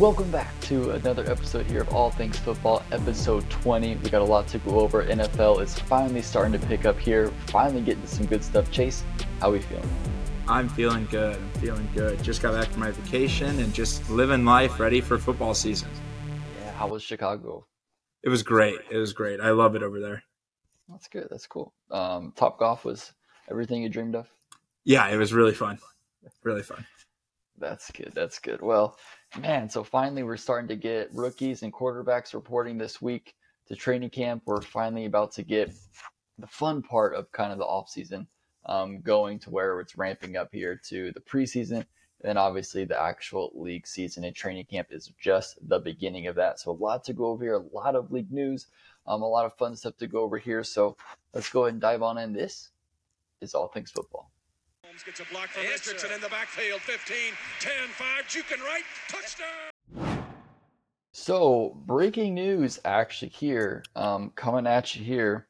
Welcome back to another episode here of All Things Football, episode 20. We got a lot to go over. NFL is finally starting to pick up here, finally getting some good stuff. Chase, how we feeling? I'm feeling good. I'm feeling good. Just got back from my vacation and just living life, ready for football season. Yeah, how was Chicago? It was great. It was great. I love it over there. That's good. That's cool. Um, Top Golf was everything you dreamed of. Yeah, it was really fun. Really fun. That's good. That's good. Well, man, so finally we're starting to get rookies and quarterbacks reporting this week to training camp. We're finally about to get the fun part of kind of the off season um, going to where it's ramping up here to the preseason. And obviously the actual league season and training camp is just the beginning of that. So a lot to go over here, a lot of league news, um, a lot of fun stuff to go over here. So let's go ahead and dive on in. This is all things football. Holmes gets a block from Richardson in the backfield. 15, 10, 5, juking right, touchdown. So, breaking news actually here, um, coming at you here,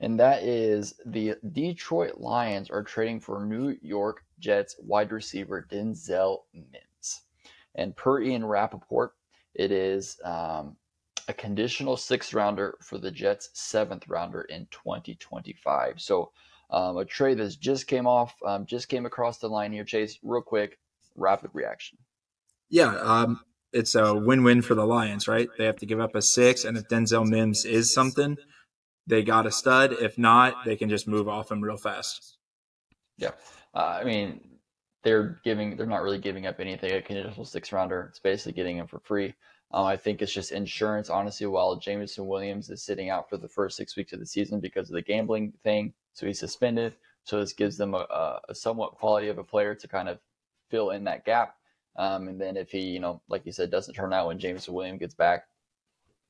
and that is the Detroit Lions are trading for New York Jets wide receiver Denzel Mims. And per Ian Rapoport, it is um, a conditional sixth rounder for the Jets' seventh rounder in 2025. So, um, a trade that just came off, um, just came across the line here. Chase, real quick, rapid reaction. Yeah, um, it's a win-win for the Lions, right? They have to give up a six, and if Denzel Mims is something, they got a stud. If not, they can just move off him real fast. Yeah, uh, I mean, they're giving, they're not really giving up anything. A conditional six rounder, it's basically getting him for free. Um, I think it's just insurance, honestly, while Jameson Williams is sitting out for the first six weeks of the season because of the gambling thing. So he's suspended. So this gives them a, a somewhat quality of a player to kind of fill in that gap. Um, and then if he, you know, like you said, doesn't turn out when Jameson Williams gets back,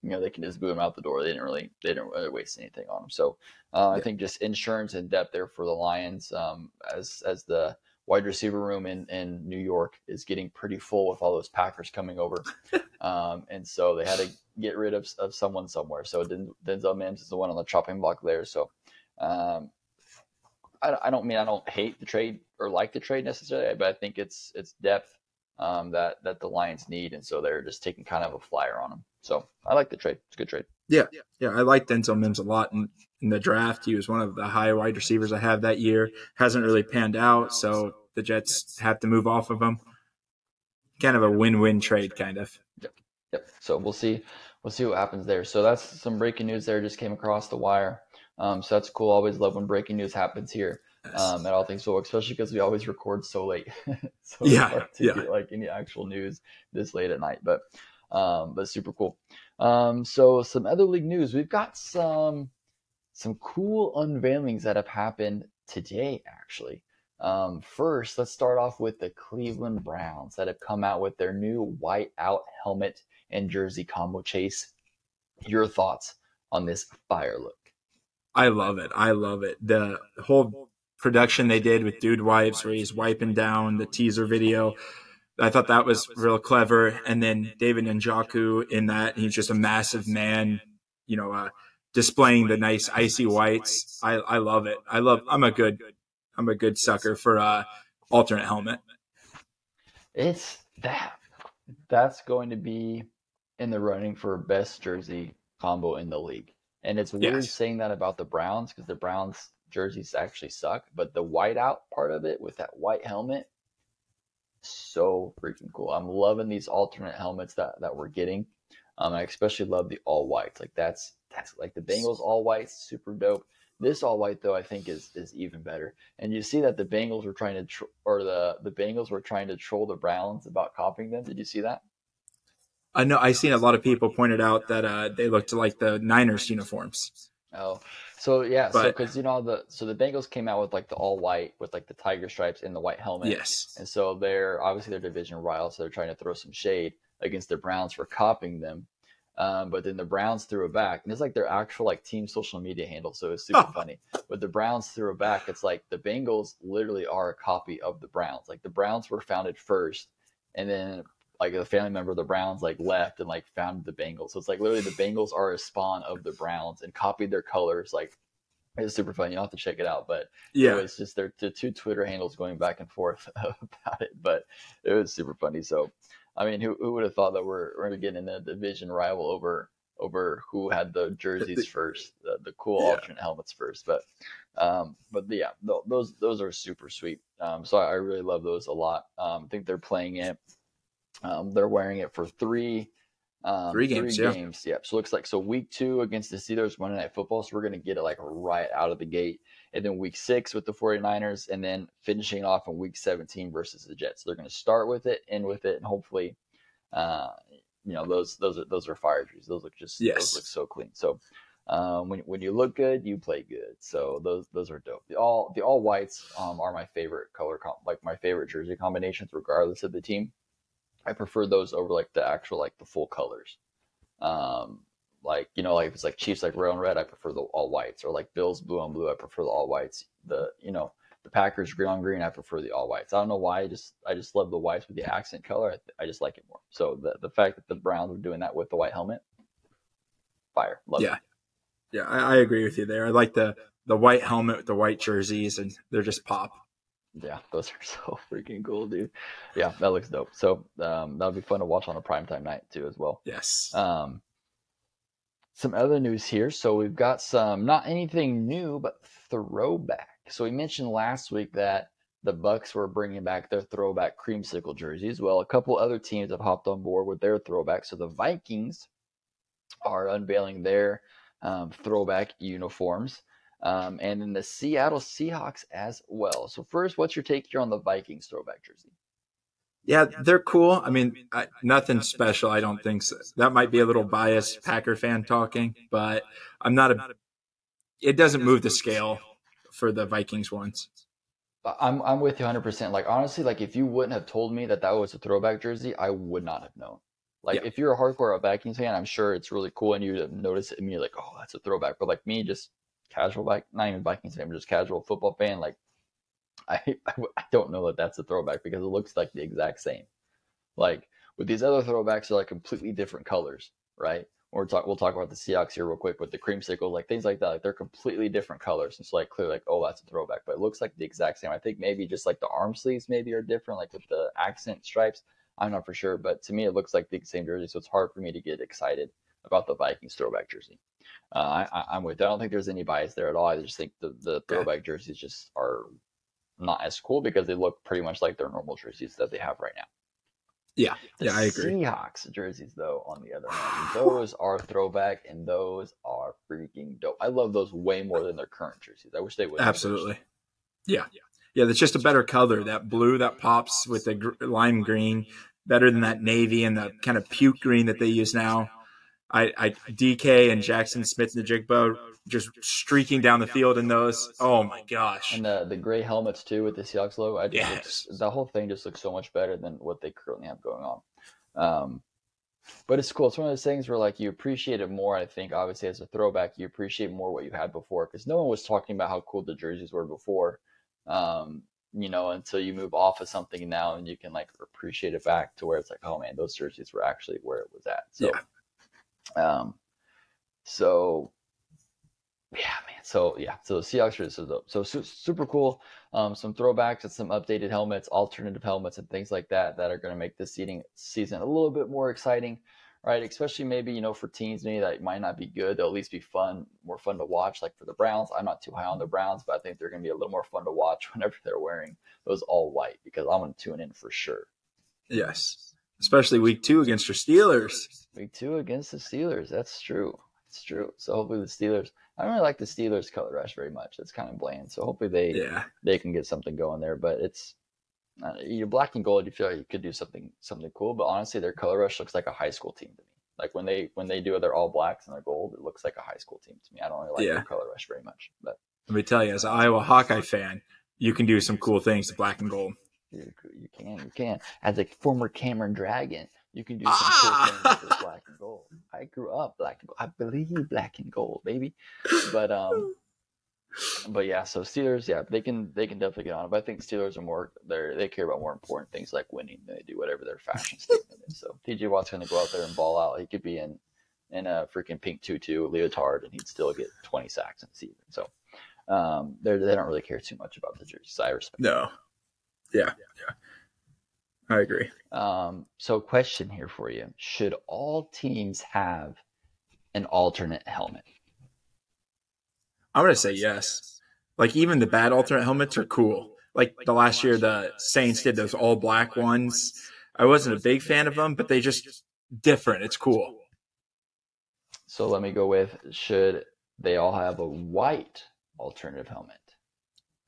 you know, they can just boot him out the door. They didn't really, they didn't really waste anything on him. So uh, yeah. I think just insurance and depth there for the Lions um, as as the wide receiver room in, in New York is getting pretty full with all those Packers coming over. um, and so they had to get rid of, of someone somewhere. So Denzel Mims is the one on the chopping block there. So um, I, I, don't mean I don't hate the trade or like the trade necessarily, but I think it's it's depth um, that that the Lions need, and so they're just taking kind of a flyer on them. So I like the trade. It's a good trade. Yeah, yeah, I like Denzel Mims a lot in, in the draft. He was one of the high wide receivers I have that year. Hasn't really panned out, so the Jets have to move off of him. Kind of a win-win trade, kind of. Yep. Yep. So we'll see. We'll see what happens there. So that's some breaking news there. Just came across the wire. Um, so that's cool. Always love when breaking news happens here um, at All Things Football, especially because we always record so late. so yeah, to yeah. get like any actual news this late at night, but um, but super cool. Um, so some other league news. We've got some some cool unveilings that have happened today, actually. Um, first, let's start off with the Cleveland Browns that have come out with their new white out helmet and jersey combo. Chase, your thoughts on this fire look? I love it. I love it. The whole production they did with Dude Wipes, where he's wiping down the teaser video. I thought that was real clever. And then David Njoku in that, he's just a massive man, you know, uh, displaying the nice icy whites. I, I love it. I love, I'm a good, I'm a good sucker for uh alternate helmet. It's that, that's going to be in the running for best jersey combo in the league. And it's weird yes. saying that about the Browns because the Browns jerseys actually suck, but the whiteout part of it with that white helmet, so freaking cool. I'm loving these alternate helmets that, that we're getting. Um, I especially love the all whites. Like that's that's like the Bengals all white, super dope. This all white though, I think is is even better. And you see that the Bengals were trying to tr- or the the Bengals were trying to troll the Browns about copying them. Did you see that? I know I've seen a lot of people pointed out that uh, they looked like the Niners uniforms. Oh, so yeah, but, so because you know the so the Bengals came out with like the all white with like the tiger stripes and the white helmet. Yes, and so they're obviously their division rivals, so they're trying to throw some shade against the Browns for copying them. Um, but then the Browns threw it back, and it's like their actual like team social media handle, so it's super oh. funny. But the Browns threw it back. It's like the Bengals literally are a copy of the Browns. Like the Browns were founded first, and then like a family member of the Browns like left and like founded the Bengals. So it's like literally the Bengals are a spawn of the Browns and copied their colors. Like it's super fun. You have to check it out. But yeah, it was just their the two Twitter handles going back and forth about it. But it was super funny. So I mean, who, who would have thought that we're, we're going to get in a division rival over over who had the jerseys first, the, the cool Yeah. alternate helmets first. But um, but yeah, th- those those are super sweet. Um, so I, I really love those a lot. Um, I think they're playing it. Um, they're wearing it for three. Um, Three games, yeah. games. Yep. So it looks like so week two against the Steelers Monday Night Football. So we're gonna get it like right out of the gate, and then week six with the 49ers, and then finishing off in week 17 versus the Jets. So they're gonna start with it, end with it, and hopefully, uh, you know those those are those are fire trees. Those look just Yes. those look so clean. So um, when when you look good, you play good. So those those are dope. The all the all whites um, are my favorite color comp, like my favorite jersey combinations, regardless of the team. I prefer those over like the actual like the full colors. Um, like you know, like if it's like Chiefs like red and red, I prefer the all whites, or like Bills blue on blue, I prefer the all whites. The you know the Packers green on green, I prefer the all whites. I don't know why, I just I just love the whites with the accent color. I, I just like it more. So the the fact that the Browns were doing that with the white helmet, fire, love Yeah. it. Yeah, I, I agree with you there. I like the the white helmet with the white jerseys, and they're just pop. Yeah, those are so freaking cool, dude. Yeah, that looks dope. So um, that'll be fun to watch on a primetime night too, as well. Yes. Um, some other news here. So we've got some not anything new, but throwback. So we mentioned last week that the Bucs were bringing back their throwback creamsicle jerseys. Well, a couple other teams have hopped on board with their throwback. So the Vikings are unveiling their um, throwback uniforms. Um, and then the Seattle Seahawks as well. So first, what's your take here on the Vikings throwback jersey? Yeah, they're cool. I mean, I, nothing special. I don't think so. That might be a little biased Packer fan talking, but I'm not a. It doesn't move the scale for the Vikings ones. I'm I'm with you 100. percent Like honestly, like if you wouldn't have told me that that was a throwback jersey, I would not have known. Like Yeah. if you're a hardcore Vikings fan, I'm sure it's really cool, and you'd have noticed it, and you're like, oh, that's a throwback. But like me, just casual like not even Vikings fan, just casual football fan, like I I don't know that that's a throwback because it looks like the exact same. Like with these other throwbacks, they're like completely different colors, right? Or talk, we'll talk about the Seahawks here real quick with the creamsicle, like things like that. Like they're completely different colors. It's like clear, like oh, that's a throwback, but it looks like the exact same. I think maybe just like the arm sleeves maybe are different, like with the accent stripes. I'm not for sure, but to me it looks like the same jersey, so it's hard for me to get excited about the Vikings throwback jersey. Uh, I, I'm with. you. I don't think there's any bias there at all. I just think the the throwback jerseys just are not as cool because they look pretty much like their normal jerseys that they have right now. Yeah, The yeah, I agree. Seahawks jerseys, though, on the other hand, those are throwback and those are freaking dope. I love those way more than their current jerseys. I wish they would. Absolutely. Yeah, yeah. That's just a better color. That blue that pops with the gr- lime green, better than that navy and the kind of puke green that they use now. I, I DK and Jaxon Smith-Njigba just streaking down the field in those. Oh my gosh. And the the gray helmets too with the Seahawks logo. I just Yes. looks, the whole thing just looks so much better than what they currently have going on. Um, but it's cool. It's one of those things where like you appreciate it more. I think obviously as a throwback, you appreciate more what you had before because no one was talking about how cool the jerseys were before. Um, you know, until you move off of something now and you can like appreciate it back to where it's like, oh man, those jerseys were actually where it was at. So, um, so yeah, man. So yeah, so Seahawks are. So su- super cool. Um, some throwbacks and some updated helmets, alternative helmets, and things like that that are going to make this seating season a little bit more exciting, right? Especially maybe you know for teams maybe that might not be good, they'll at least be fun, more fun to watch. Like for the Browns, I'm not too high on the Browns, but I think they're going to be a little more fun to watch whenever they're wearing those all white because I'm going to tune in for sure. Yes. Especially week two against your Steelers. Week two against the Steelers. That's true. It's true. So hopefully the Steelers. I don't really like the Steelers color rush very much. It's kind of bland. So hopefully they Yeah. they can get something going there. But it's uh, you black and gold. You feel like you could do something something cool. But honestly, their color rush looks like a high school team to me. Like when they when they do it, they're all blacks and they're gold, it looks like a high school team to me. I don't really like Yeah. their color rush very much. But Let me tell you, as an Iowa Hawkeye fan, you can do some cool things to black and gold. you, you can you can as a former Cameron Dragon, you can do some Ah! cool things with black and gold. I grew up black and gold. I believe black and gold, baby. But um, but yeah. So Steelers, yeah, they can they can definitely get on it. But I think Steelers are more they they care about more important things like winning than they do whatever their fashion statement is. So TJ Watt's going to go out there and ball out. He could be in in a freaking pink tutu leotard, and he'd still get 20 sacks in the season. So um, they they don't really care too much about the jersey. So I respect. No. Yeah. Yeah. I agree. Um, so, question here for you: Should all teams have an alternate helmet? I'm gonna say yes. Like even the bad alternate helmets are cool. Like the last year, the Saints did those all black ones. I wasn't a big fan of them, but they just different. It's cool. So let me go with: Should they all have a white alternative helmet?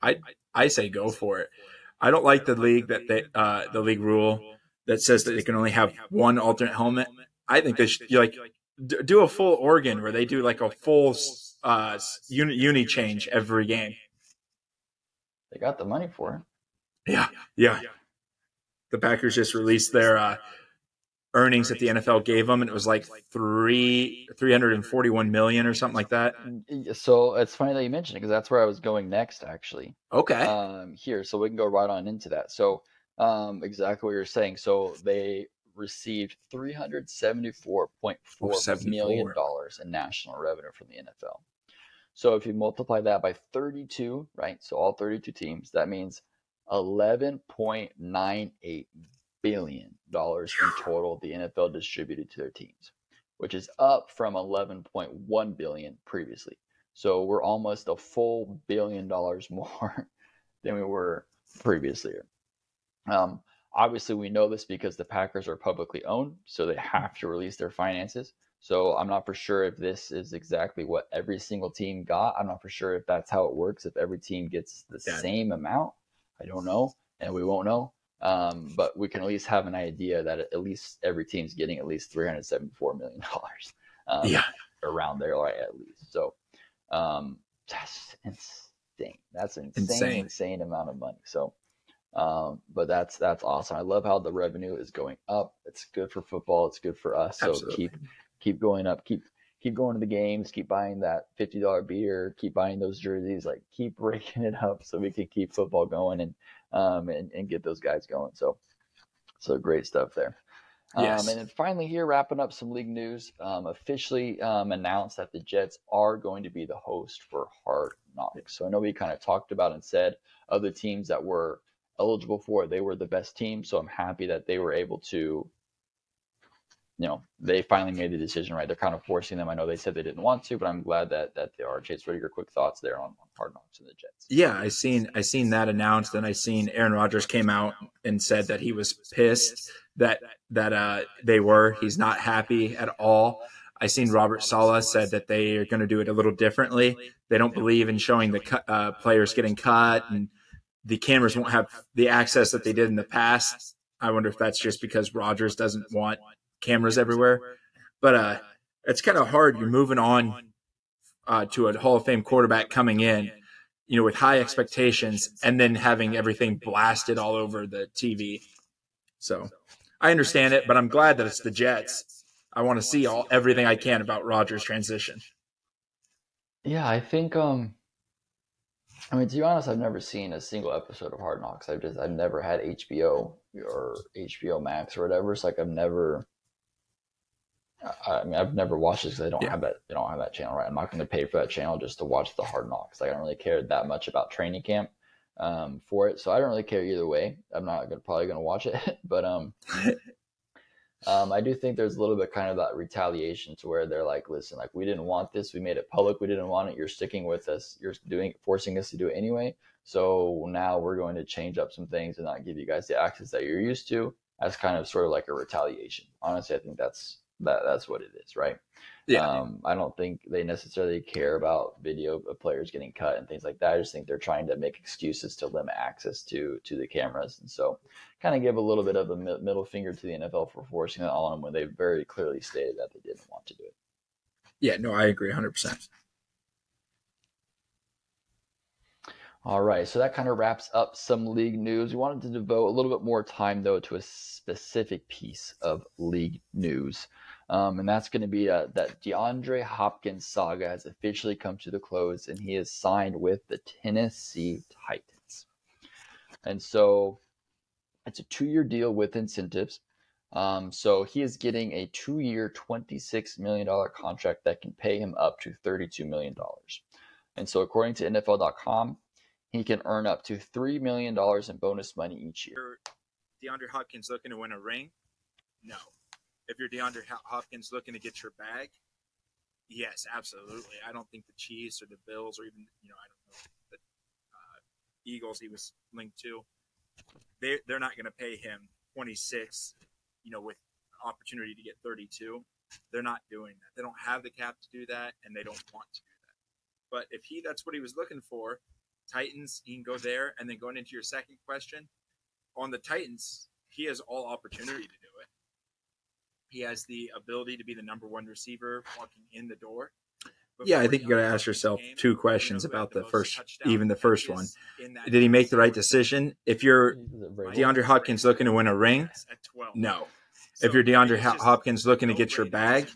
I I say go for it. I don't like the league that they uh, the league rule that says that they can only have one alternate helmet. I think they should like do a full organ where they do like a full uh, uni, uni change every game. They got the money for it. Yeah, yeah. The Packers just released their uh, earnings that the NFL gave them, and it was like three three hundred and forty one million or something like that. So it's funny that you mentioned it because that's where I was going next, actually. Okay. Um, here, so we can go right on into that. So, um, exactly what you're saying. So they received three hundred seventy four point four million dollars in national revenue from the NFL. So if you multiply that by 32, right? So all 32 teams, that means 11.98 billion dollars in total the NFL distributed to their teams, which is up from 11.1 billion previously. So we're almost a full billion dollars more than we were previously. Um, obviously, we know this because the Packers are publicly owned, so they have to release their finances. So I'm not for sure if this is exactly what every single team got. I'm not for sure if that's how it works. If every team gets the yeah. same amount, I don't know, and we won't know. Um, but we can at least have an idea that at least every team's getting at least 374 million dollars. Um, yeah, around there, right? At least. So um, that's insane. That's an insane, insane, insane amount of money. So. Um, but that's that's awesome. I love how the revenue is going up. It's good for football. It's good for us. So Absolutely. keep keep going up, keep keep going to the games, keep buying that fifty dollar beer, keep buying those jerseys, like keep breaking it up so we can keep football going and um and, and get those guys going. So so great stuff there. Um, yes. Um, and then finally, here wrapping up some league news, um, officially um, announced that the Jets are going to be the host for Hard Knocks. So I know we kind of talked about and said other teams that were eligible for it, they were the best team. So I'm happy that they were able to you know, they finally made the decision right. They're kind of forcing them. I know they said they didn't want to, but I'm glad that that they are. Chase, what are your quick thoughts there on, on Hard Knocks and the Jets? Yeah, I seen I seen that announced, and I seen Aaron Rodgers came out and said that he was pissed that that uh, they were. He's not happy at all. I seen Robert Saleh said that they are going to do it a little differently. They don't believe in showing the uh, players getting cut, and the cameras won't have the access that they did in the past. I wonder if that's just because Rodgers doesn't want cameras everywhere. But uh, it's kind of hard. You're moving on uh, to a Hall of Fame quarterback coming in, you know, with high expectations, and then having everything blasted all over the TV. So I understand it, but I'm glad that it's the Jets. I want to see all everything I can about Rodgers' transition. Yeah, I think. um I mean, to be honest, I've never seen a single episode of Hard Knocks. I've just I've never had HBO or HBO Max or whatever. It's like I've never I mean, I've never watched it because I don't yeah. have that. I don't have that channel, right? I'm not going to pay for that channel just to watch the Hard Knocks. Like, I don't really care that much about training camp um, for it, so I don't really care either way. I'm not gonna, probably going to watch it, but um, um, I do think there's a little bit kind of that retaliation to where they're like, listen, like we didn't want this, we made it public, we didn't want it. You're sticking with us, you're doing, forcing us to do it anyway. So now we're going to change up some things and not give you guys the access that you're used to as kind of sort of like a retaliation. Honestly, I think that's that that's what it is, right? Yeah. Um, I don't think they necessarily care about video of players getting cut and things like that. I just think they're trying to make excuses to limit access to to the cameras, and so kind of give a little bit of a middle finger to the NFL for forcing that on them when they very clearly stated that they didn't want to do it. Yeah, no, I agree 100. percent All right, so that kind of wraps up some league news. We wanted to devote a little bit more time, though, to a specific piece of league news. Um, and that's going to be uh, that DeAndre Hopkins saga has officially come to the close, and he is signed with the Tennessee Titans. And so it's a two year deal with incentives. Um, so he is getting a two year, $26 million contract that can pay him up to $32 million. And so, according to NFL.com, he can earn up to $3 million in bonus money each year. DeAndre Hopkins looking to win a ring? No. If you're DeAndre Hopkins looking to get your bag, yes, absolutely. I don't think the Chiefs or the Bills or even you know I don't know the uh, Eagles he was linked to. They they're not going to pay him 26, you know, with opportunity to get 32. They're not doing that. They don't have the cap to do that, and they don't want to do that. But if he that's what he was looking for, Titans, he can go there. And then going into your second question, on the Titans, he has all opportunity to do it. He has the ability to be the number one receiver walking in the door. yeah, I think you got to ask yourself two questions about the first, even the first one. Did he make the right decision? If you're DeAndre Hopkins looking to win a ring, no. If you're DeAndre Hopkins looking to get your bag,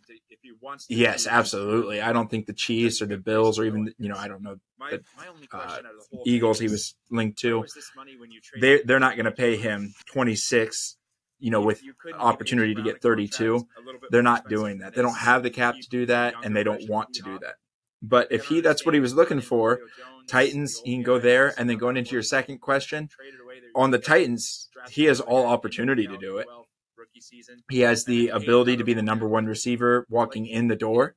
yes, absolutely. I don't think the Chiefs or the Bills or even you know I don't know the uh, Eagles he was linked to. They they're not going to pay him 26 you know, with opportunity to get 32. They're not doing that. They don't have the cap to do that, and they don't want to do that. But if he that's what he was looking for, Titans, he can go there. And then going into your second question, on the Titans, he has all opportunity to do it. He has the ability to be the number one receiver walking in the door.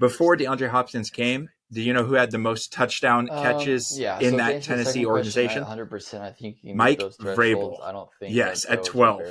Before DeAndre Hopkins came, do you know who had the most touchdown um, catches um, yeah, in so that Tennessee organization? 100%. I think Mike Vrabel. I don't think yes, at 12.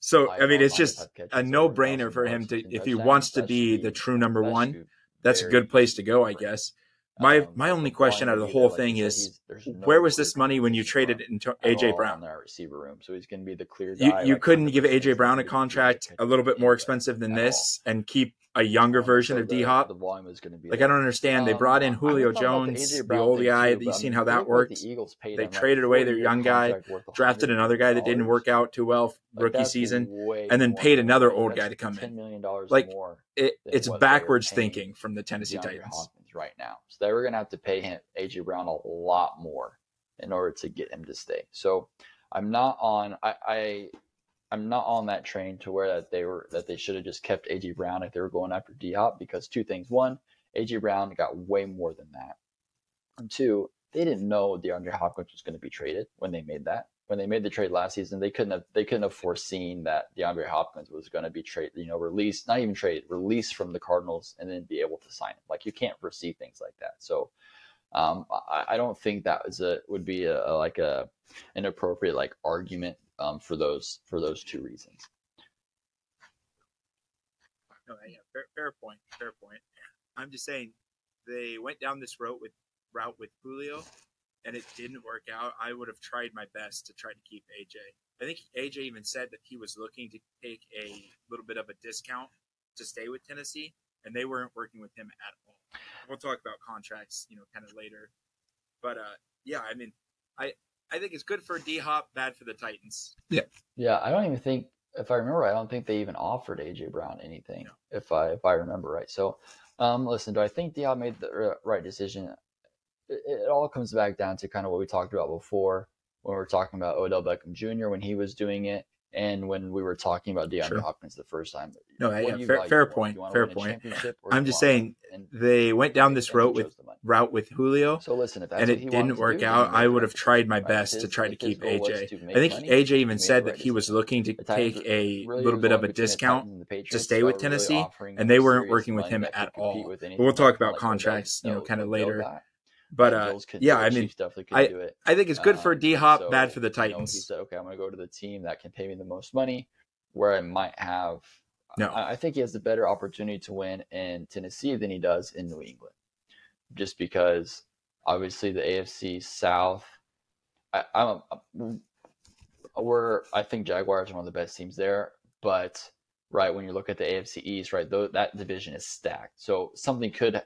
So I mean, it's just a no-brainer for him to if he wants to be the true number one. That's a good place to go, I guess. My um, my only question out of the whole thing is, where was this money when you traded into AJ Brown? In receiver room, so he's going to be the clear guy. You, you couldn't give AJ Brown a contract a little bit more expensive than this and keep a younger version of D Hop. The volume is going to be like I don't understand. They brought in um, Julio Jones, the, old guy. You've seen how that worked. The Eagles paid they traded away their young guy, drafted another guy that didn't work out too well rookie season, and then paid another old guy to come in. Like it, it's backwards thinking from the Tennessee Titans right now. So they were going to have to pay him AJ Brown a lot more in order to get him to stay. So I'm not on. I, I I'm not on that train to where that they were that they should have just kept AJ Brown if they were going after D Hop because two things. One, AJ Brown got way more than that. And two, they didn't know DeAndre Hopkins was going to be traded when they made that. When they made the trade last season, they couldn't have they couldn't have foreseen that DeAndre Hopkins was going to be trade, you know, released, not even trade, released from the Cardinals and then be able to sign him. Like you can't foresee things like that. So um, I, I, don't think that was a would be a, a like a an appropriate like argument um, for those for those two reasons. No, yeah, fair, fair point. Fair point. I'm just saying they went down this route with route with Julio, and it didn't work out. I would have tried my best to try to keep AJ. I think AJ even said that he was looking to take a little bit of a discount to stay with Tennessee, and they weren't working with him at all. We'll talk about contracts, you know, kind of later. But uh, yeah, I mean, I I think it's good for D Hop, bad for the Titans. Yeah. Yeah, I don't even think if I remember right, I don't think they even offered AJ Brown anything. No. If I if I remember right. So, um, listen, do I think D Hop made the right decision? It, it, all comes back down to kind of what we talked about before when we were talking about Odell Beckham Jr. when he was doing it and when we were talking about DeAndre sure. Hopkins the first time. No, yeah, fair, fair point. Fair point. I'm just saying they went down this route with route with Julio. So listen, and it didn't work do, out, I would have tried my best his, to try to keep AJ. I think money, AJ even said that he was looking to take a really little bit of a discount to stay with Tennessee, really and they weren't working with him at all. But we'll talk about contracts, you know, kind of later. But uh, yeah, I mean, I, I think it's good for um, D Hop, so, bad for the Titans. You know, he said, "Okay, I'm going to go to the team that can pay me the most money, where I might have." No, I, I think he has a better opportunity to win in Tennessee than he does in New England, just because obviously the AFC South. I, I'm, I'm we're I think Jaguars are one of the best teams there, but right when you look at the AFC East, right, though that division is stacked. So something could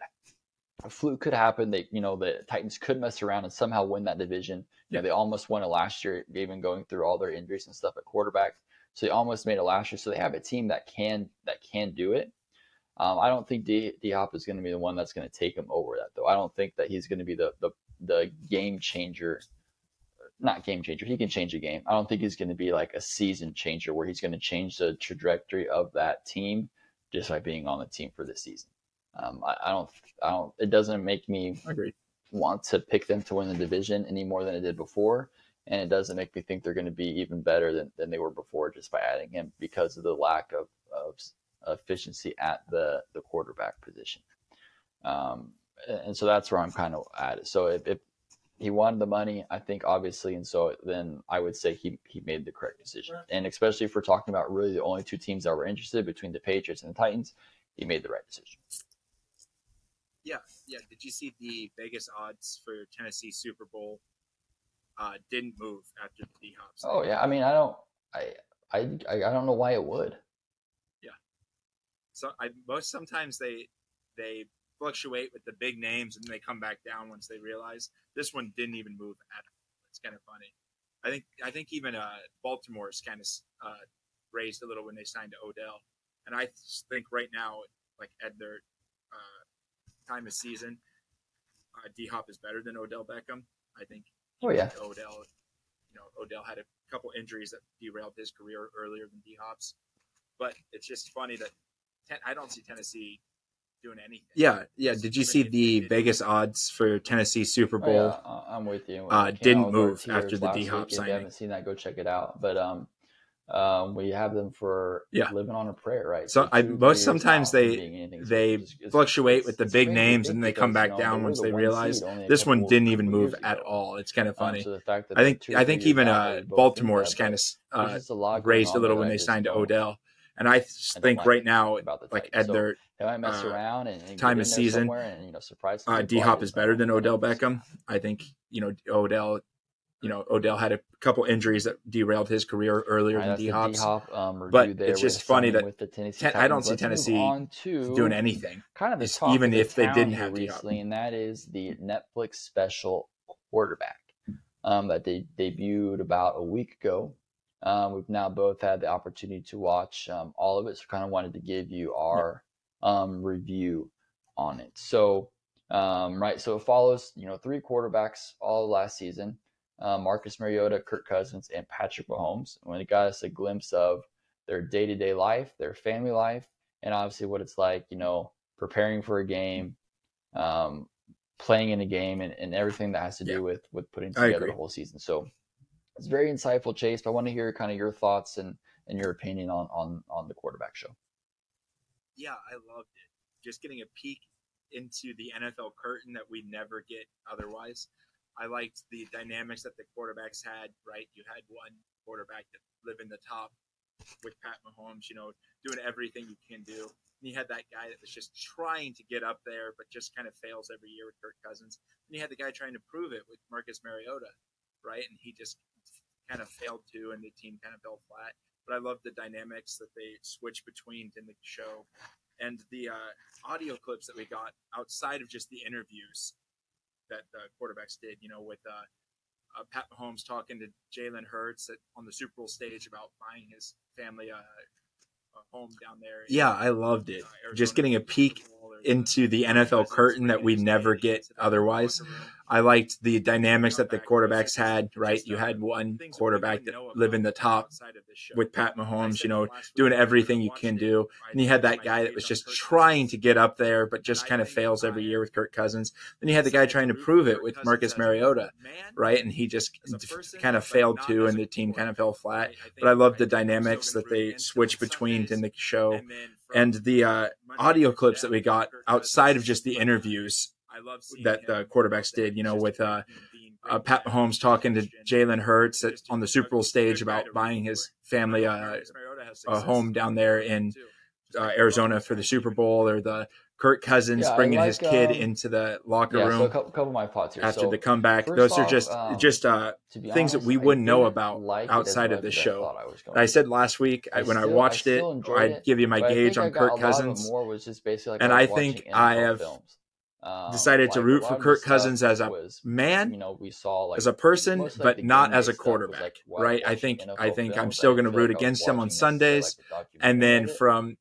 a fluke could happen. They, you know, the Titans could mess around and somehow win that division. You yeah. know, they almost won it last year, even going through all their injuries and stuff at quarterback. So they almost made it last year. So they have a team that can that can do it. Um, I don't think D, D Hop is going to be the one that's going to take him over that though. I don't think that he's going to be the the the game changer. Not game changer. He can change a game. I don't think he's going to be like a season changer where he's going to change the trajectory of that team just by being on the team for this season. Um, I, I, don't, I don't. It doesn't make me want to pick them to win the division any more than it did before. and it doesn't make me think they're going to be even better than, than they were before just by adding him because of the lack of, of efficiency at the the quarterback position. Um, and so that's where I'm kind of at. So if, if he wanted the money, I think obviously, and so then I would say he he made the correct decision. And especially if we're talking about really the only two teams that were interested between the Patriots and the Titans, he made the right decision. Yeah, yeah. Did you see the Vegas odds for Tennessee Super Bowl? Uh, didn't move after the D Hop. Oh yeah, I mean I don't I I I don't know why it would. Yeah. So I most sometimes they they fluctuate with the big names and they come back down once they realize this one didn't even move at all. It's kind of funny. I think I think even uh, Baltimore's kind of uh, raised a little when they signed to Odell, and I think right now, like at their time of season, uh, D Hop is better than Odell Beckham. I think. Oh yeah. Odell, you know, Odell had a couple injuries that derailed his career earlier than D Hop's, but it's just funny that ten, I don't see Tennessee doing anything. Yeah, yeah. Did you see the Vegas odds for Tennessee Super Oh, Bowl? yeah, I- I'm with you. Uh, didn't out with our move after the D-Hop week. If you signing. haven't seen that, go check it out. But um, um, we have them for Yeah. living on a prayer, right? So I- most sometimes they-. So they it's- it's- fluctuate it's- with the big names and they come back you know, down once the they one realize seed only a this one didn't even move at all. It's kind of Um, funny. so fact that I think I think even uh, they both think Baltimore's kind of uh, raised a little when they signed to Odell, and I just I don't think right now, like at their They might mess uh, around and, and time of season, somewhere and you know surprise. some uh, people. D I Hop is better than Odell. Beckham. I think you know Odell. You know Odell had a couple injuries that derailed his career earlier right, than D Hop's. Um, But there it's just funny that with the Tennessee Ten- I don't see Let's Tennessee doing anything. kind of the even if they didn't have recently, and that is the Netflix special quarterback um, that they debuted about a week ago. Um, we've now both had the opportunity to watch um, all of it, so kind of wanted to give you our um, review on it. So, um, right, so it follows you know three quarterbacks all last season: uh, Marcus Mariota, Kirk Cousins, and Patrick Mahomes. When it got us a glimpse of their day to day life, their family life, and obviously what it's like, you know, preparing for a game, um, playing in a game, and, and everything that has to do Yeah. with with putting together the whole season. So it's very insightful, Chase. But I want to hear kind of your thoughts and and your opinion on on on the quarterback show. yeah, I loved it. Just getting a peek into the NFL curtain that we never get otherwise. I liked the dynamics that the quarterbacks had, right? You had one quarterback that lived in the top with Pat Mahomes, you know, doing everything you can do. And you had that guy that was just trying to get up there, but just kind of fails every year with Kirk Cousins. And you had the guy trying to prove it with Marcus Mariota, right? And he just kind of failed too, and the team kind of fell flat. But I love the dynamics that they switch between in the show and the uh, audio clips that we got outside of just the interviews that the quarterbacks did, you know, with uh, uh, Pat Mahomes talking to Jalen Hurts at, on the Super Bowl stage about buying his family uh, a home down there. in, Yeah, I loved it. uh, Just getting a peek Super Bowl or into the NFL curtain that we never get otherwise. I liked the dynamics that the quarterbacks had, right? You had one things that we quarterback that lived in the top outside of this show. with Pat Mahomes, you know, doing everything you can do. And you had that guy that was just trying to get up there, but just kind of fails every year with Kirk Cousins. Then you had the guy trying to prove it with Marcus Mariota, right? And he just as a person, kind of failed too, and the team kind of fell flat. I- I think But I love the dynamics that they switch between in the show. And the uh, audio clips that we got outside of just the interviews that the quarterbacks did, you know, with uh, uh, Pat Mahomes talking to Jalen Hurts at, on the Super Bowl stage about buying his family hope uh, a home down there in uh, Arizona for the Super Bowl, or the Kirk Cousins Yeah, bringing his kid um, into the locker Yeah, room so a couple, couple of my thoughts here. after so the comeback. Those are just um, just uh, things that we wouldn't know about like outside of the I show. I I said last week I, when I still- I watched it, I'd give you my gauge on Kirk a lot of it Cousins. more was just basically like And I, think I have. Um, decided to like, root for Kirk Cousins as a was, man, you know, we saw like as a person, like, but not as a was, quarterback, like, right? I think I think I'm still going to root like against him on Sundays, and then documentary of it. from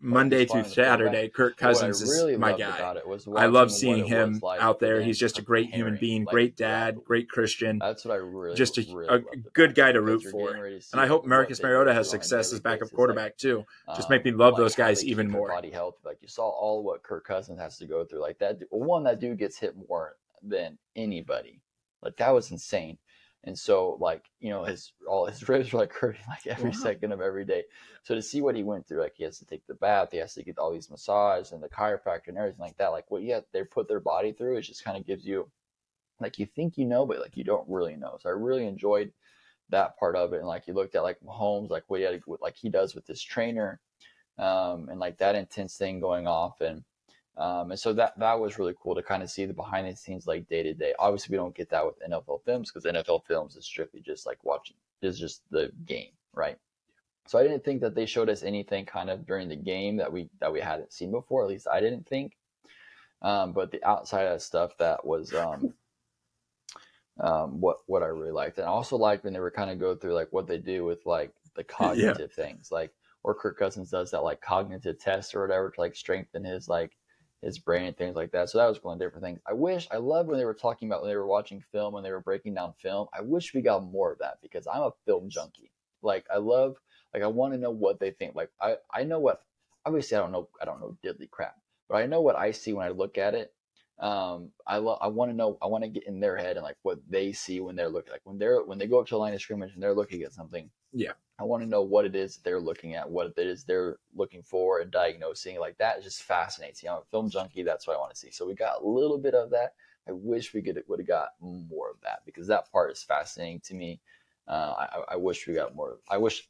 Monday through quarterback. Saturday, Kirk But Cousins really is my guy. about it was I love seeing him like out there. He's just a great human being, like, great dad, great Christian. That's what I really, just a, really a good guy to root for. to And I hope Marcus Mariota has success as backup basis, like, quarterback too. Just um, make me love like those guys even more. Body health, like you saw all what Kirk Cousins has to go through. Like that, one that dude gets hit more than anybody. Like that was insane. And so like you know his all his ribs were like hurting like every Wow. second of every day. So to see what he went through, like he has to take the bath, he has to get all these massages and the chiropractor and everything like that. Like what yeah they put their body through, it just kind of gives you like you think you know, but like you don't really know. So I really enjoyed that part of it. And like you looked at like Mahomes, like what he had, like he does with his trainer, um, and like that intense thing going off, and um, and so that that was really cool to kind of see the behind the scenes like day to day. Obviously, we don't get that with NFL films because NFL films is strictly just like watching, is just the game, right? So I didn't think that they showed us anything kind of during the game that we that we hadn't seen before. At least I didn't think. Um, but the outside of stuff that was um, um, what what I really liked, and I also liked when they were kind of go through like what they do with like the cognitive things, like or Kirk Cousins does that like cognitive test or whatever to like strengthen his like his brain and things like that. So that was one of the different things. I wish I loved when they were talking about when they were watching film and they were breaking down film. I wish we got more of that because I'm a film junkie. Like I love like I want to know what they think. Like I I know what obviously I don't know I don't know diddly crap, but I know what I see when I look at it. Um, I love I want to know I want to get in their head and like what they see when they're looking like when they're when they go up to the line of scrimmage and they're looking at something. Yeah. I want to know what it is that they're looking at, what it is they're looking for and diagnosing. Like that just fascinates me. I'm a film junkie. That's what I want to see. So we got a little bit of that. I wish we could would have got more of that because that part is fascinating to me. Uh, I, I wish we got more. I wish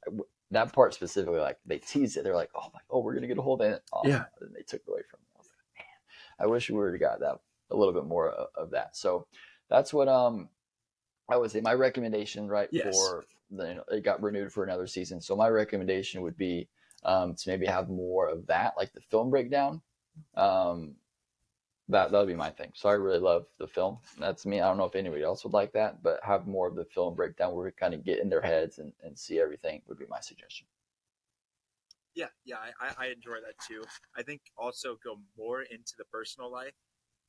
that part specifically, like they teased it. They're like, "Oh my, oh, we're gonna get a hold of it." Oh, Yeah. And they took it away from me. I was like, man, I wish we would have got that a little bit more of, of that. So that's what um I would say my recommendation, right? Yes. For the, you know, it got renewed for another season. So my recommendation would be um, to maybe have more of that, like the film breakdown. Um, that that would be my thing. So I really love the film. That's me. I don't know if anybody else would like that, but have more of the film breakdown where we kind of get in their heads and, and see everything would be my suggestion. Yeah, yeah, I, I- enjoy that too. I think also go more into the personal life.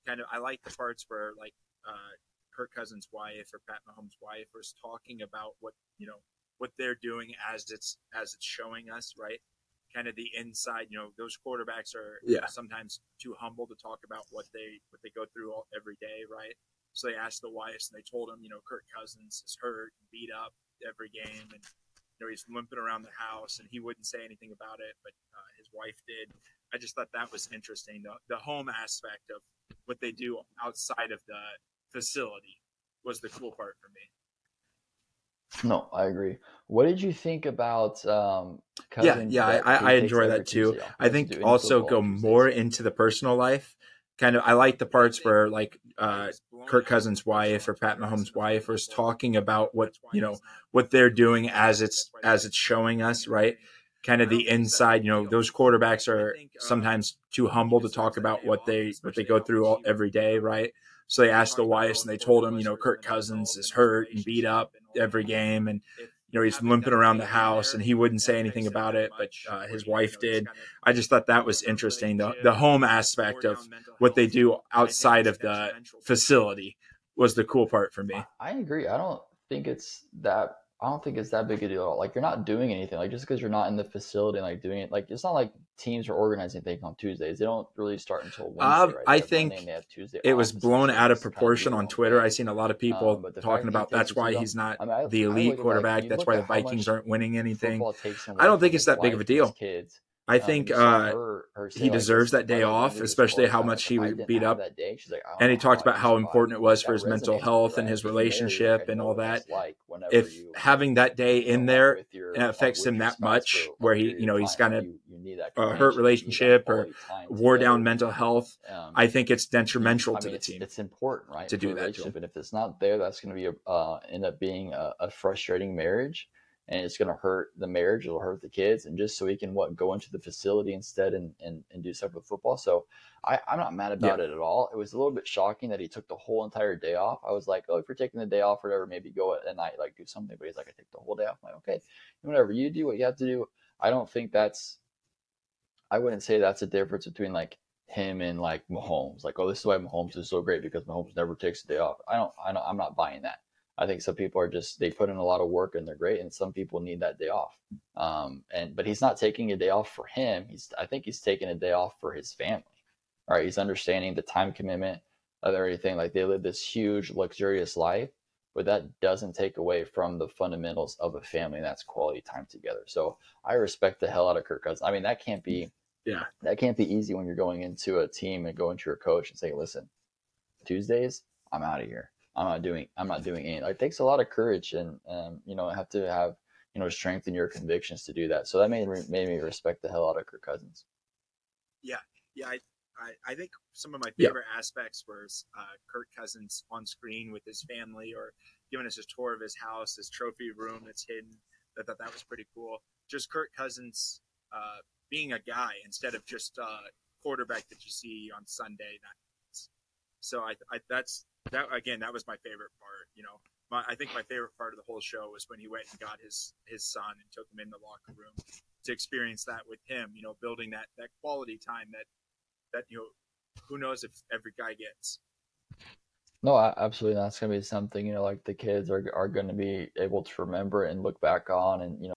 Kind of, I like the parts where like uh, Kirk Cousins' wife or Pat Mahomes' wife was talking about what you know what they're doing as it's as it's showing us, right? Kind of the inside. You know, those quarterbacks are Yeah. sometimes too humble to talk about what they what they go through all, every day, right? So they asked the wives, and they told them, you know, Kirk Cousins is hurt, beat up every game, and you know he's limping around the house, and he wouldn't say anything about it, but uh, his wife did. I just thought that was interesting. The the home aspect of what they do outside of the facility was the cool part for me. No, I agree. What did you think about um, Yeah, yeah, I, I enjoy that too. I think also go more into the personal life. Kind of, I like the parts where like uh, Kirk Cousins' wife or Pat Mahomes' wife was talking about what you know what they're doing as it's as it's showing us, right? Kind of the inside, you know, those quarterbacks are sometimes too humble to talk about what they what they go through all, every day, right? So they asked the wives and they told him, you know, Kirk Cousins is hurt and beat up every game, and you know he's limping around the house, and he wouldn't say anything about it, but uh, his wife did. I just thought that was interesting. The the home aspect of what they do outside of the facility was the cool part for me. I, I agree. I don't think it's that. I don't think it's that big a deal at all. Like you're not doing anything. Like just because you're not in the facility and like doing it, like it's not like teams are organizing things on Tuesdays. They don't really start until Wednesday. Um, right? I think Tuesday It was blown out of it's kind proportion on Twitter. I seen a lot of people Um, talking about that's why he's not I mean, I- the elite at, like, quarterback. That's why the Vikings aren't winning anything. Football takes him I don't think it's that big of a deal. Kids. I Um, think uh, her- her say, he like, deserves that day of off, especially how much he was beat up. that day, she's like, And he talked about how important it was for his mental health and his Being married, like, relationship and all that. like If you having that day in there your- and it affects him that much, where he, you know, of he's time, got a, you- you need that a hurt companionship, you need that relationship or wore down mental health, Um, I think it's detrimental I to mean, the it's, team. It's important, right? to do that and if it's not there, that's going to be a, uh, end up being a, a frustrating marriage, and it's going to hurt the marriage. It'll hurt the kids, and just so he can what go into the facility instead and and, and do stuff with football. So I, I'm not mad about it at all. It was a little bit shocking that he took the whole entire day off. I was like, oh, if you're taking the day off or whatever, maybe go at night, like do something. But he's like, I take the whole day off. I'm like, okay, whatever you do, what you have to do. I don't think that's. I wouldn't say that's a difference between like him and like Mahomes. Like, oh, this is why Mahomes is so great because Mahomes never takes a day off. I don't. I don't. I'm not buying that. I think some people are just they put in a lot of work and they're great, and some people need that day off. Um, and but he's not taking a day off for him. He's I think he's taking a day off for his family. All right, he's understanding the time commitment of everything. Like they live this huge luxurious life, but that doesn't take away from the fundamentals of a family and that's quality time together. So I respect the hell out of Kirk Cousins. I mean, that can't be Yeah. that can't be easy when you're going into a team and going to your coach and saying, "Listen, Tuesdays, I'm out of here. I'm not doing. I'm not doing any." Like, it takes a lot of courage and um, you know have to have you know strength in your convictions to do that. So that made me made me respect the hell out of Kirk Cousins. Yeah, I, I, I think some of my Yeah. favorite aspects were uh, Kirk Cousins on screen with his family or giving us a tour of his house, his trophy room that's hidden. I thought that was pretty cool. Just Kirk Cousins uh, being a guy instead of just a quarterback that you see on Sunday nights. So I, I that's that again. That was my favorite part. You know, my, I think my favorite part of the whole show was when he went and got his his son and took him in the locker room to experience that with him. You know, building that that quality time that that you know who knows if every guy gets. No, absolutely. That's gonna be something you know, like the kids are are gonna be able to remember and look back on, and you know,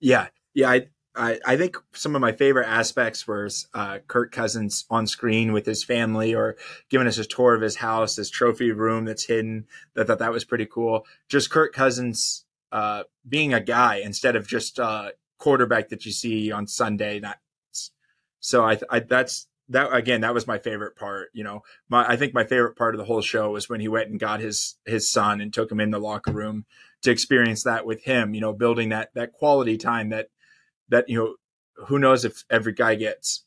Yeah, yeah. I, I, I think some of my favorite aspects were uh, Kirk Cousins on screen with his family, or giving us a tour of his house, his trophy room that's hidden. I thought that was pretty cool. Just Kirk Cousins uh, being a guy instead of just a quarterback that you see on Sunday nights. So I, I that's that again. That was my favorite part. You know, my I think my favorite part of the whole show was when he went and got his his son and took him in the locker room to experience that with him. You know, building that that quality time that that you know who knows if every guy gets.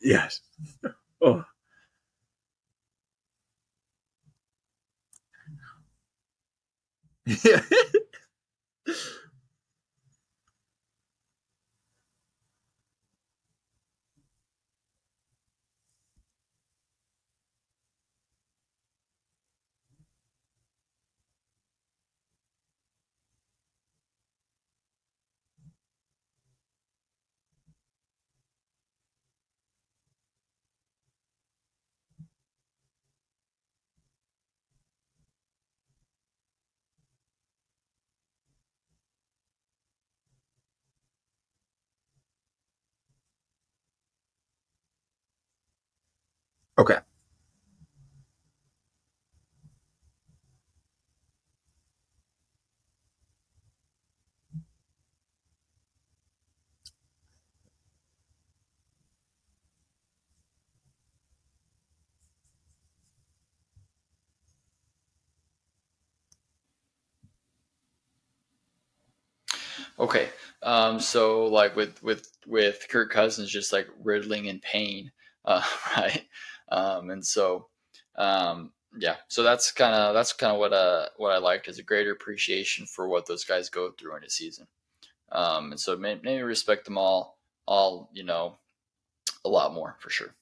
Yes. Oh. Yeah. Okay. Okay. Um, so like with with with Kirk Cousins just like riddling in pain, uh, right? Um, and so um, yeah, so that's kind of that's kind of what uh what I liked is a greater appreciation for what those guys go through in a season. Um, and so maybe, maybe respect them all all you know a lot more for sure.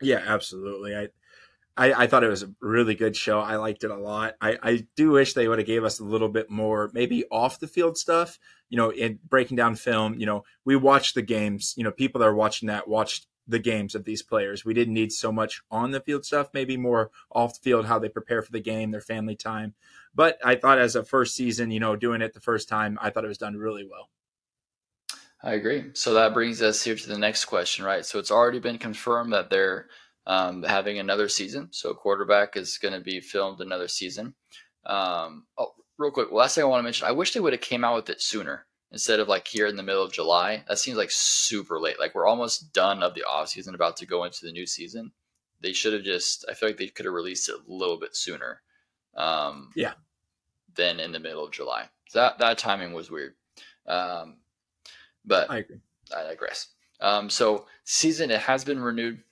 Yeah, absolutely. I, I, I thought it was a really good show. I liked it a lot. I, I do wish they would have gave us a little bit more, maybe off the field stuff. You know, in breaking down film. You know, we watched the games. You know, people that are watching that watched the games of these players. We didn't need so much on the field stuff. Maybe more off the field, how they prepare for the game, their family time. But I thought as a first season, you know, doing it the first time, I thought it was done really well. I agree. So that brings us here to the next question, right? So it's already been confirmed that they're um, having another season. So quarterback is going to be filmed another season. Um, oh, real quick, last thing I want to mention, I wish they would have came out with it sooner instead of like here in the middle of July. That seems like super late. Like we're almost done of the off season, about to go into the new season. They should have just. I feel like they could have released it a little bit sooner. Um, Yeah. Than in the middle of July. So that that timing was weird. Um, but I agree. I digress. Um, so season it has been renewed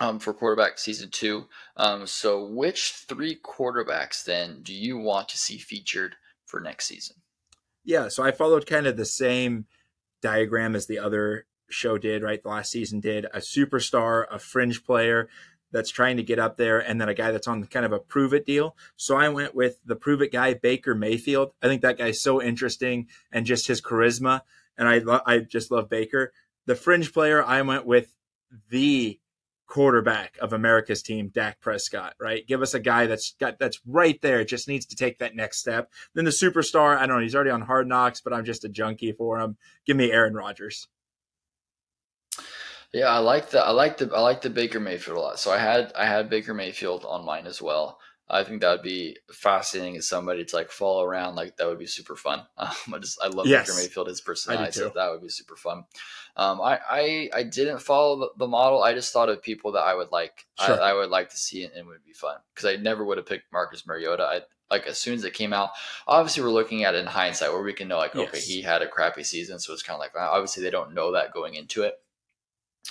um, for quarterback season two. Um, so which three quarterbacks then do you want to see featured for next season? Yeah, so I followed kind of the same diagram as the other show did, right? The last season did a superstar, a fringe player that's trying to get up there, and then a guy that's on kind of a prove it deal. So I went with the prove it guy, Baker Mayfield. I think that guy's so interesting and just his charisma, and I lo- I just love Baker. The fringe player, I went with the quarterback of America's team, Dak Prescott, right? Give us a guy that's got that's right there, just needs to take that next step. Then the superstar, I don't know, he's already on hard knocks, but I'm just a junkie for him. Give me Aaron Rodgers. Yeah, I like the I like the I like the Baker Mayfield a lot. So I had I had Baker Mayfield on mine as well. I think that would be fascinating as somebody to like follow around. Like that would be super fun. Um, I just I love Yes. Baker Mayfield, his personality. So that would be super fun. Um, I, I I didn't follow the, the model. I just thought of people that I would like. Sure. I, I would like to see and, and would be fun because I never would have picked Marcus Mariota. I like as soon as it came out. Obviously, we're looking at it in hindsight where we can know like okay, he had a crappy season, so it's kind of like obviously they don't know that going into it.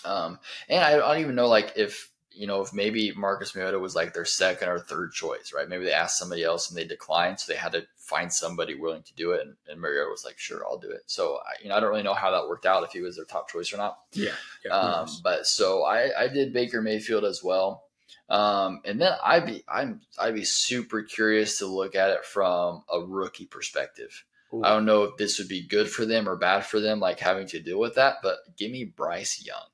Um, and I don't even know like if you know if maybe Marcus Mariota was like their second or third choice, right? Maybe they asked somebody else and they declined, so they had to find somebody willing to do it. And, and Mariota was like, "Sure, I'll do it." So I, you know, I don't really know how that worked out if he was their top choice or not. Yeah. yeah Um, but so I, I did Baker Mayfield as well. Um, and then I'd be I'm I'd be super curious to look at it from a rookie perspective. Ooh. I don't know if this would be good for them or bad for them, like having to deal with that. But give me Bryce Young.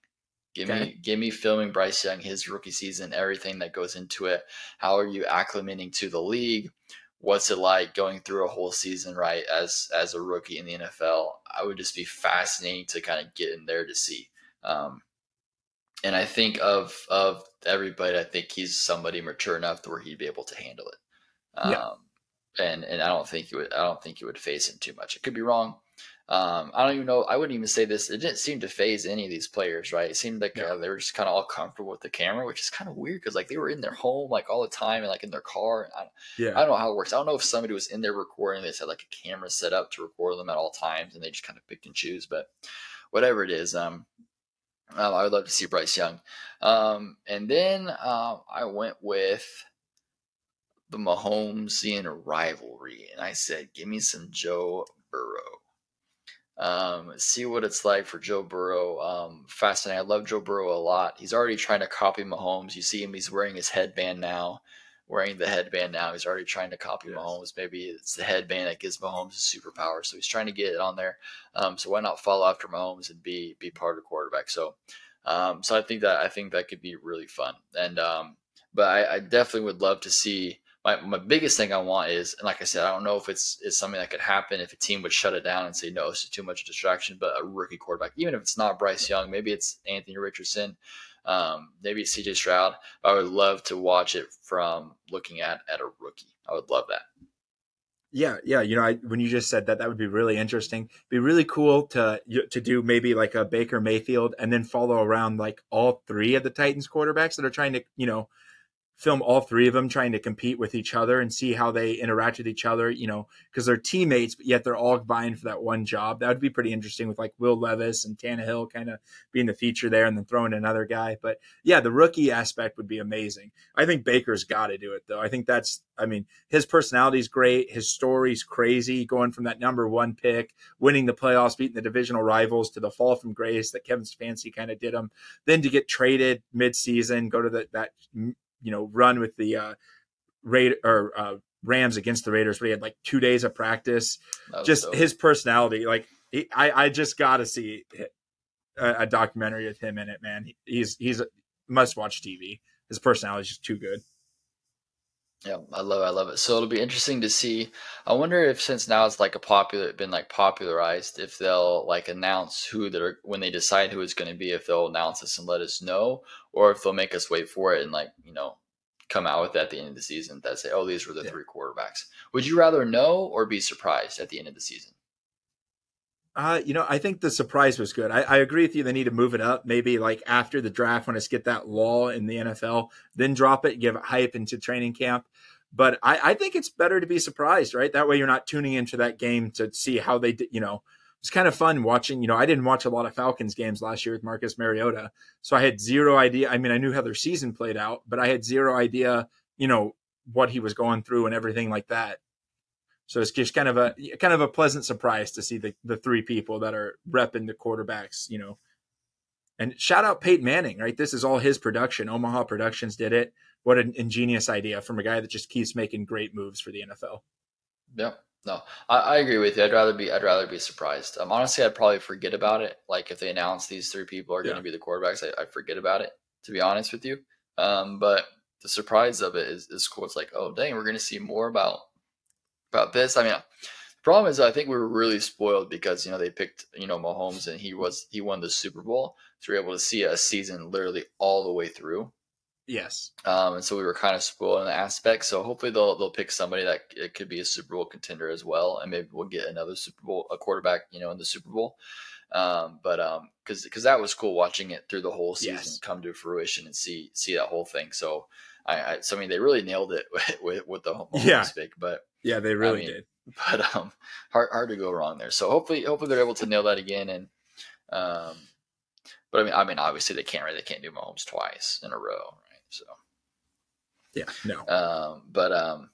Give Okay. me give me filming Bryce Young, his rookie season, everything that goes into it. How are you acclimating to the league? What's it like going through a whole season, right, as as a rookie in the NFL? I would just be fascinating to kind of get in there to see. Um, and I think of of everybody, I think he's somebody mature enough to where he'd be able to handle it. Um, Yeah. And and I don't think he would. I don't think he would face him too much. It could be wrong. Um, I don't even know. I wouldn't even say this. It didn't seem to faze any of these players, right? It seemed like Yeah. uh, they were just kind of all comfortable with the camera, which is kind of weird because like they were in their home like all the time and like in their car. I, I Yeah. don't know how it works. I don't know if somebody was in there recording. They had like a camera set up to record them at all times, and they just kind of picked and choose. But whatever it is, um, um, I would love to see Bryce Young. Um, and then um, I went with the Mahomesian rivalry, and I said, "Give me some Joe Burrow." Um, see what it's like for Joe Burrow. Um, fascinating. I love Joe Burrow a lot. He's already trying to copy Mahomes. You see him; he's wearing his headband now. Wearing the headband now, he's already trying to copy Yes. Mahomes. Maybe it's the headband that gives Mahomes a superpower, so he's trying to get it on there. Um, so why not follow after Mahomes and be be part of the quarterback? So, um, so I think that I think that could be really fun. And um, but I, I definitely would love to see. My, my biggest thing I want is, and like I said, I don't know if it's it's something that could happen if a team would shut it down and say no, it's too much distraction. But a rookie quarterback, even if it's not Bryce Young, maybe it's Anthony Richardson, um, maybe it's CJ Stroud. I would love to watch it from looking at at a rookie. I would love that. Yeah, yeah. You know, I, when you just said that, that would be really interesting. Be really cool to to do maybe like a Baker Mayfield, and then follow around like all three of the Titans quarterbacks that are trying to, you know, film all three of them trying to compete with each other and see how they interact with each other. You know, because they're teammates, but yet they're all vying for that one job. That would be pretty interesting with like Will Levis and Tannehill kind of being the feature there, and then throwing another guy. But yeah, the rookie aspect would be amazing. I think Baker's got to do it though. I think that's. I mean, his personality's great. His story's crazy. Going from that number one pick, winning the playoffs, beating the divisional rivals, to the fall from grace that Kevin Stefanski kind of did him. Then to get traded mid-season, go to the, that you know run with the uh, Raid or uh, Rams against the Raiders, where he had like two days of practice. Just dope. his personality, like he, I, I just got to see a, a documentary with him in it. Man, He- he's he's a must-watch TV. His personality is just too good. Yeah, I love it. I love it. So it'll be interesting to see. I wonder if since now it's like a popular been like popularized, if they'll like announce who they're when they decide who it's going to be, if they'll announce this and let us know, or if they'll make us wait for it and like you know come out with it at the end of the season that say, oh, these were the Yeah. three quarterbacks. Would you rather know or be surprised at the end of the season? Uh, you know, I think the surprise was good. I, I agree with you. They need to move it up. Maybe like after the draft, when it's get that law in the NFL, then drop it, give it hype into training camp. But I, I think it's better to be surprised, right? That way you're not tuning into that game to see how they did. You know, it's kind of fun watching. You know, I didn't watch a lot of Falcons games last year with Marcus Mariota, so I had zero idea. I mean, I knew how their season played out, but I had zero idea. You know what he was going through and everything like that. So it's just kind of a kind of a pleasant surprise to see the, the three people that are repping the quarterbacks, you know, And shout out Peyton Manning, right? This is all his production. Omaha Productions did it. What an ingenious idea from a guy that just keeps making great moves for the NFL. Yep. No, I, I agree with you. I'd rather be I'd rather be surprised. Um, honestly, I'd probably forget about it. Like if they announce these three people are Yeah. going to be the quarterbacks, I, I forget about it. To be honest with you, um, but the surprise of it is, is cool. It's like, oh dang, we're going to see more about about this. I mean, the problem is I think we were really spoiled because you know they picked you know Mahomes and he was he won the Super Bowl, so we are able to see a season literally all the way through. Yes. Um, and so we were kind of spoiled in that aspect. So hopefully they'll they'll pick somebody that it could be a Super Bowl contender as well, and maybe we'll get another Super Bowl a quarterback, you know, in the Super Bowl. Um, but um, because because that was cool watching it through the whole season Yes. come to fruition and see see that whole thing. So I, I so I mean they really nailed it with with, with the Mahomes Yeah. pick, but Yeah, they really mean, did. but um hard hard to go wrong there. So hopefully hopefully they're able to nail that again and um but I mean I mean obviously they can't right they can't do Mahomes twice in a row, right? So Yeah, no. um, but um,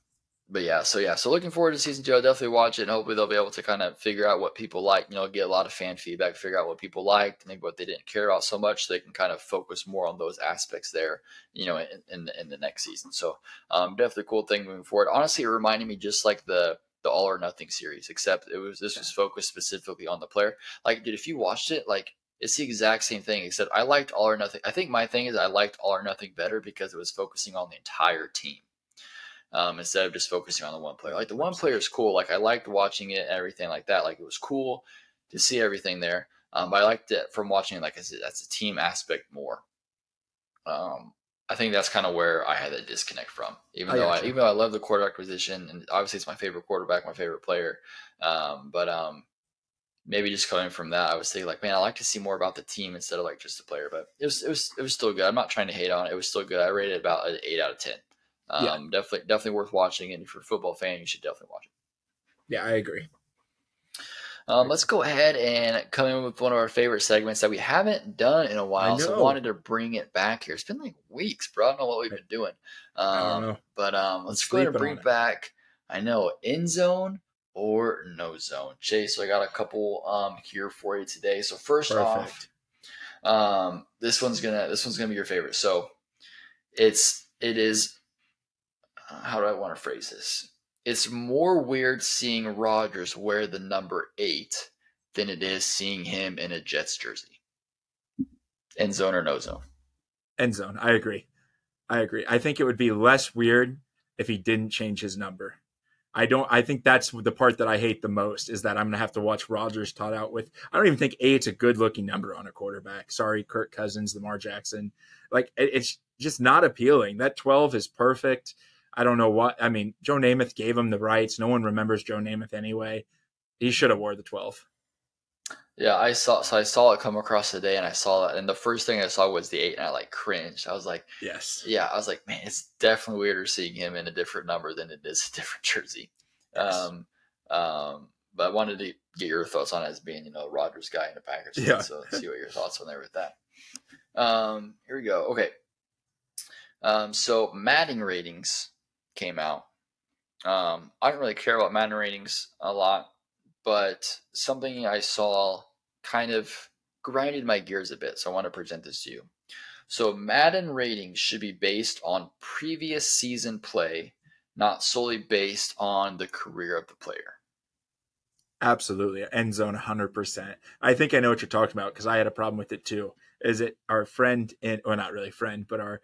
but yeah, so yeah, so looking forward to season two. I'll definitely watch it, and hopefully they'll be able to kind of figure out what people like. You know, get a lot of fan feedback, figure out what people liked, maybe what they didn't care about so much. So they can kind of focus more on those aspects there. You know, in in, the- in the next season. So um, definitely a cool thing moving forward. Honestly, it reminded me just like the the All or Nothing series, except it was this was focused specifically on the player. Like, dude, if you watched it, like it's the exact same thing, except I liked All or Nothing. I think my thing is I liked All or Nothing better because it was focusing on the entire team um, instead of just focusing on the one player. Like the one player is cool. Like I liked watching it and everything like that. Like it was cool to see everything there. Um, but I liked it from watching it like as a, as a team aspect more. Um, I think that's kind of where I had that disconnect from. Even I though I, even though I love the quarterback position and obviously it's my favorite quarterback, my favorite player. Um, but um, maybe just coming from that, I was thinking like, man, I like to see more about the team instead of like just the player. But it was it was it was still good. I'm not trying to hate on it. It was still good. I rated it about an eight out of ten. Um, Yeah. definitely definitely worth watching. And if you're a football fan, you should definitely watch it. Yeah, I agree. Um, let's go ahead and come in with one of our favorite segments that we haven't done in a while. So wanted to bring it back here. It's been like weeks, bro. I don't know what we've been doing. Um, I don't know. But um, let's go ahead and bring back. I know end zone or no zone. Chase, so I got a couple um here for you today. So first off, um, this one's gonna this one's gonna be your favorite. So it's it is. uh, How do I want to phrase this? It's more weird seeing Rodgers wear the number eight than it is seeing him in a Jets jersey. End zone or no zone? End zone. I agree. I agree. I think it would be less weird if he didn't change his number. I don't. I think that's the part that I hate the most is that I'm gonna have to watch Rodgers taught out with. I don't even think eight's a good looking number on a quarterback. Sorry, Kirk Cousins, Lamar Jackson. Like it, it's just not appealing. That 12 is perfect. I don't know what. I mean, Joe Namath gave him the rights. No one remembers Joe Namath anyway. He should have wore the 12. Yeah, I saw. So I saw it come across today, and I saw that, and the first thing I saw was the eight, and I like cringed. I was like, Yes. yeah, I was like, man, it's definitely weirder seeing him in a different number than it is a different jersey. Yes. Um, um, but I wanted to get your thoughts on it as being, you know, Rodgers guy in the Packers. fan, Yeah. So see what your thoughts on there with that. Um, here we go. Okay. Um, so Madden ratings came out. Um, I don't really care about Madden ratings a lot, but something I saw kind of grinded my gears a bit. So I want to present this to you. So Madden ratings should be based on previous season play, not solely based on the career of the player. Absolutely. End zone 100%. I think I know what you're talking about because I had a problem with it too. Is it our friend in, well, not really friend, but our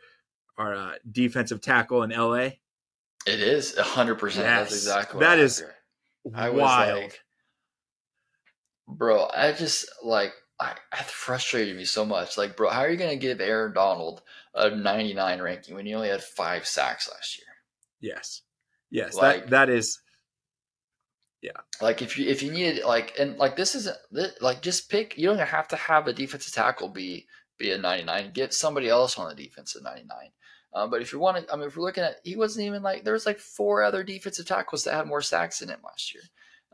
our uh, defensive tackle in LA? It is hundred percent. That's Yes. exactly what That I is. I was Wild. like, bro, I just like I that frustrated me so much. Like, bro, how are you gonna give Aaron Donald a 99 ranking when he only had five sacks last year? yes. Yes. Like- that that is yeah. Like, if you if you needed like and like this isn't like just pick. You don't have to have a defensive tackle be be a 99. Get somebody else on the defense at 99. Um, but if you want to, I mean, if we're looking at, he wasn't even like there was like four other defensive tackles that had more sacks in him last year.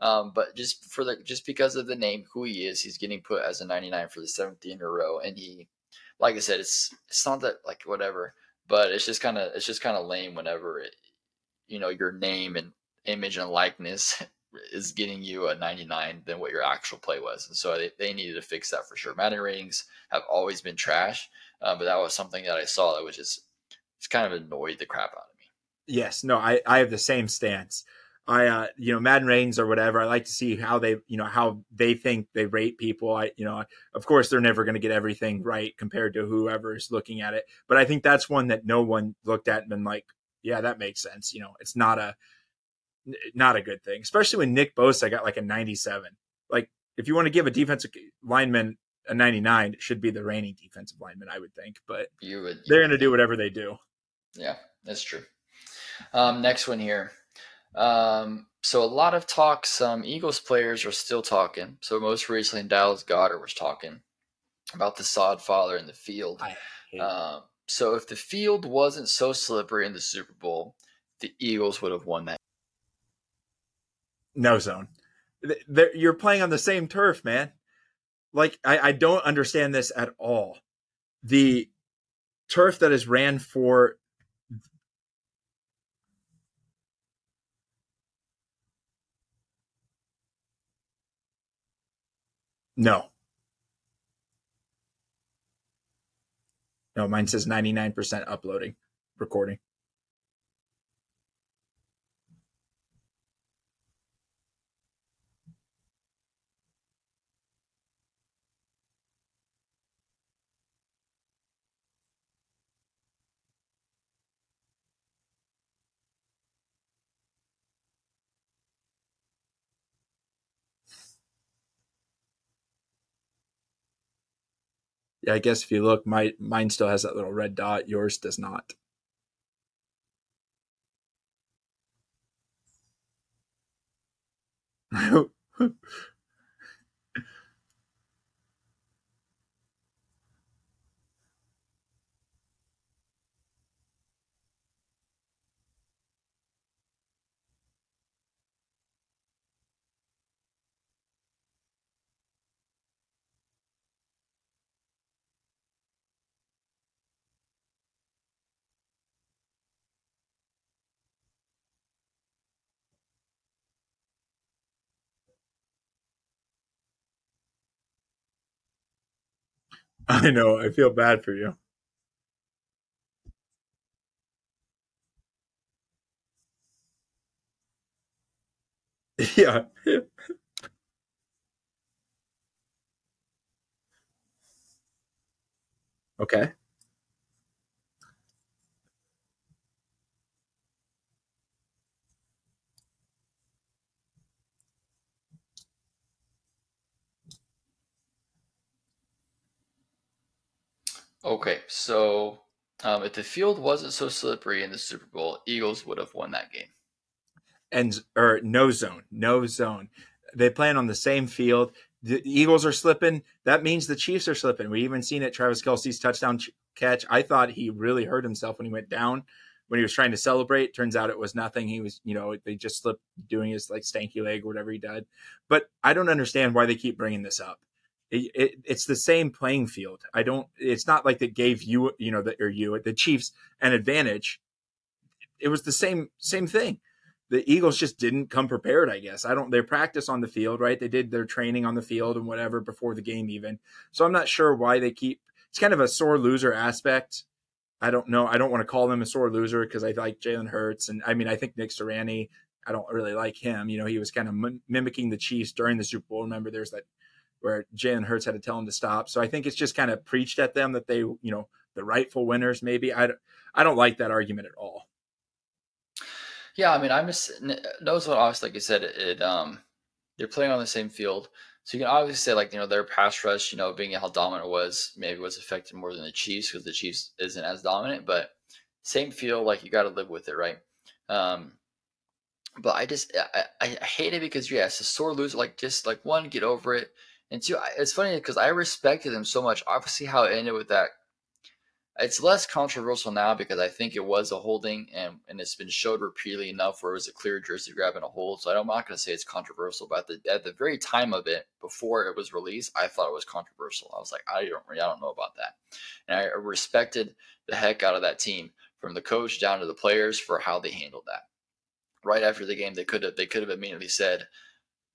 Um, but just for the just because of the name, who he is, he's getting put as a 99 for the seventh year in a row. And he, like I said, it's it's not that like whatever, but it's just kind of it's just kind of lame whenever it, you know, your name and image and likeness is getting you a 99 than what your actual play was. And so they, they needed to fix that for sure. Madden ratings have always been trash, uh, but that was something that I saw that was just, just kind of annoyed the crap out of me. Yes, no, I, I have the same stance. I, uh, you know, Madden ratings or whatever. I like to see how they, you know, how they think they rate people. I, you know, of course they're never going to get everything right compared to whoever is looking at it. But I think that's one that no one looked at and been like, yeah, that makes sense. You know, it's not a, not a good thing, especially when Nick Bosa got like a 97. Like, if you want to give a defensive lineman a 99, it should be the reigning defensive lineman, I would think. But you would, you they're going to do whatever they do. Yeah, that's true. Um, next one here. Um, so a lot of talk. Some Eagles players are still talking. So most recently, Dallas Goedert was talking about the sod father in the field. Um, so if the field wasn't so slippery in the Super Bowl, the Eagles would have won that no zone. They're, you're playing on the same turf, man. Like I, I don't understand this at all. The turf that is ran for No. No, mine says 99% uploading, recording. Yeah, I guess if you look, my mine still has that little red dot. Yours does not. I know. I feel bad for you. Yeah. okay. Okay, so um, if the field wasn't so slippery in the Super Bowl, Eagles would have won that game. And or no zone, no zone. They plan on the same field. The Eagles are slipping. That means the Chiefs are slipping. We even seen it. Travis Kelce's touchdown catch. I thought he really hurt himself when he went down when he was trying to celebrate. Turns out it was nothing. He was, you know, they just slipped doing his like stanky leg or whatever he did. But I don't understand why they keep bringing this up it, it, it's the same playing field. I don't. It's not like that gave you, you know, the, or you the Chiefs an advantage. It was the same same thing. The Eagles just didn't come prepared. I guess I don't. They practice on the field, right? They did their training on the field and whatever before the game, even. So I'm not sure why they keep. It's kind of a sore loser aspect. I don't know. I don't want to call them a sore loser because I like Jalen Hurts, and I mean I think Nick Sirianni. I don't really like him. You know, he was kind of mimicking the Chiefs during the Super Bowl. Remember, there's that where Jalen Hurts had to tell him to stop. So I think it's just kind of preached at them that they, you know, the rightful winners. Maybe I, I don't like that argument at all. Yeah, I mean, I'm just knows what obviously, like you said, it, it um they're playing on the same field, so you can obviously say like you know their pass rush, you know, being how dominant it was, maybe was affected more than the Chiefs because the Chiefs isn't as dominant, but same feel like you got to live with it, right? Um, but I just I, I hate it because yeah, it's a sore loser. Like just like one, get over it. And two, it's funny because I respected him so much. Obviously, how it ended with that, it's less controversial now because I think it was a holding, and, and it's been showed repeatedly enough where it was a clear jersey grab and a hold. So I'm not going to say it's controversial, but at the, at the very time of it, before it was released, I thought it was controversial. I was like, I don't, I don't know about that, and I respected the heck out of that team, from the coach down to the players, for how they handled that. right after the game, they could have they could have immediately said,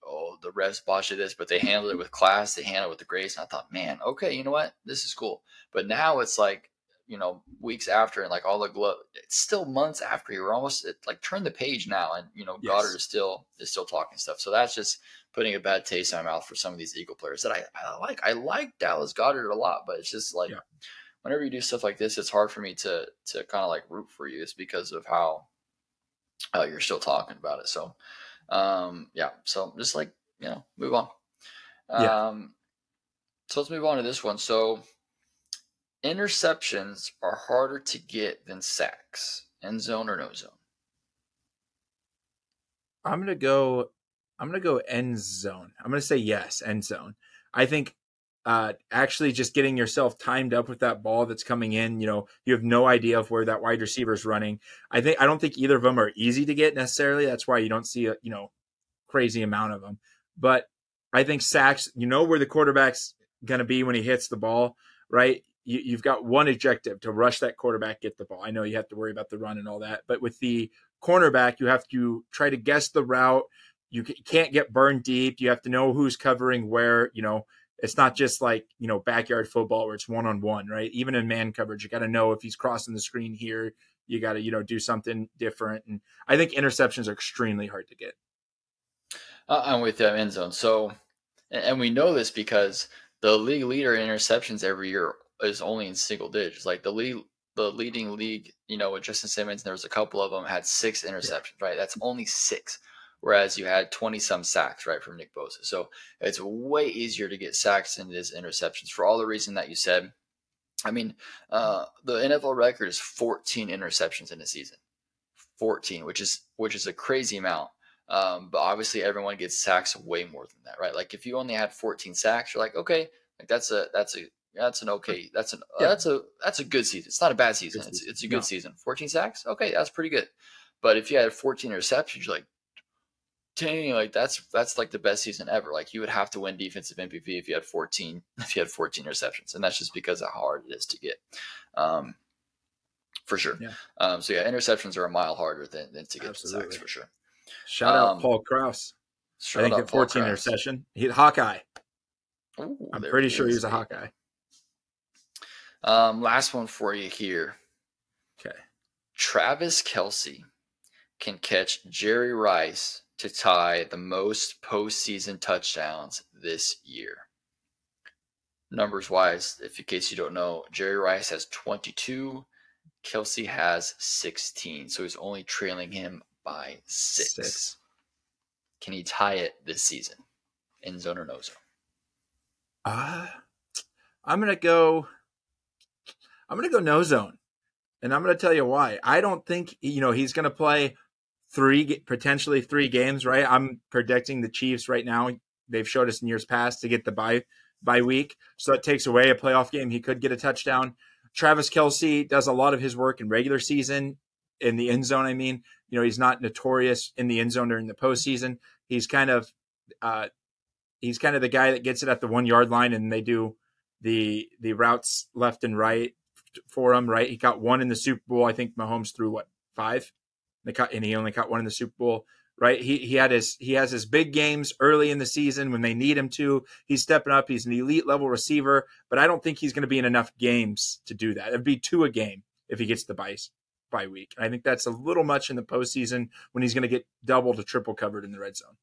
"Oh, the refs botched this," but they handled it with class. They handled it with the grace, and I thought, man, okay, you know what, this is cool. But now it's like you know weeks after and like all the glove it's still months after you're almost like turn the page now and you know Yes. goedert is still is still talking stuff so that's just putting a bad taste in my mouth for some of these eagle players that i, I like i like dallas goedert a lot but it's just like Yeah. whenever you do stuff like this it's hard for me to to kind of like root for you it's because of how uh, you're still talking about it so um yeah so just like you know move on Yeah. um so let's move on to this one so interceptions are harder to get than sacks end zone or no zone I'm gonna go. I'm gonna go end zone. I'm gonna say yes, end zone. I think uh, actually just getting yourself timed up with that ball that's coming in. You know, you have no idea of where that wide receiver is running. I think I don't think either of them are easy to get necessarily. That's why you don't see a you know crazy amount of them. But I think sacks. You know where the quarterback's gonna be when he hits the ball, right? You, you've got one objective to rush that quarterback, get the ball. I know you have to worry about the run and all that, but with the cornerback, you have to try to guess the route. You can't get burned deep. You have to know who's covering where. You know, it's not just like you know backyard football where it's one on one, right? Even in man coverage, you got to know if he's crossing the screen here. You got to you know do something different. And I think interceptions are extremely hard to get. Uh, I'm with you. End zone. So, and, we know this because the league leader in interceptions every year is only in single digits. Like the lead, the leading league, you know, with Justin Simmons, there was a couple of them had six interceptions. Right, that's only six. Whereas you had 20 some sacks, right, from Nick Bosa. So it's way easier to get sacks than it is interceptions for all the reason that you said. I mean, uh, the NFL record is 14 interceptions in a season. 14, which is which is a crazy amount. Um, but obviously, everyone gets sacks way more than that, right? Like if you only had 14 sacks, you're like, okay, like that's a that's a that's an okay that's an Yeah. that's a that's a good season. It's not a bad season. It's it's a good No. season. 14 sacks, okay, that's pretty good. But if you had 14 interceptions, you're like, dang, like that's that's like the best season ever. Like you would have to win defensive MVP if you had 14 if you had 14 interceptions, and that's just because of how hard it is to get. Um, for sure. Yeah. Um, so yeah, interceptions are a mile harder than, than to get Absolutely. sacks for sure. Shout out Um, Paul Krause. I think out at Paul 14 Krause. interception. He Hawkeye. Ooh, I'm pretty sure he is. was a Hawkeye. Um, last one for you here. Okay. Travis Kelce can catch Jerry Rice to tie the most postseason touchdowns this year. Numbers wise, if in case you don't know, Jerry Rice has 22, Kelce has 16, so he's only trailing him by six. Six. Can he tie it this season? In zone or no zone? Uh, I'm gonna go. I'm gonna go no zone, and I'm gonna tell you why. I don't think you know he's gonna play three potentially three games. Right? I'm predicting the Chiefs right now. They've showed us in years past to get the bye bye week, so it takes away a playoff game. He could get a touchdown. Travis Kelce does a lot of his work in regular season in the end zone. I mean, you know, he's not notorious in the end zone during the postseason. He's kind of uh, he's kind of the guy that gets it at the one yard line and they do the the routes left and right for him right he got one in the super bowl i think mahomes threw what five they and he only caught one in the super bowl right he he had his he has his big games early in the season when they need him to he's stepping up he's an elite level receiver but i don't think he's going to be in enough games to do that it'd be two a game if he gets the bye bye week i think that's a little much in the postseason when he's going to get double to triple covered in the red zone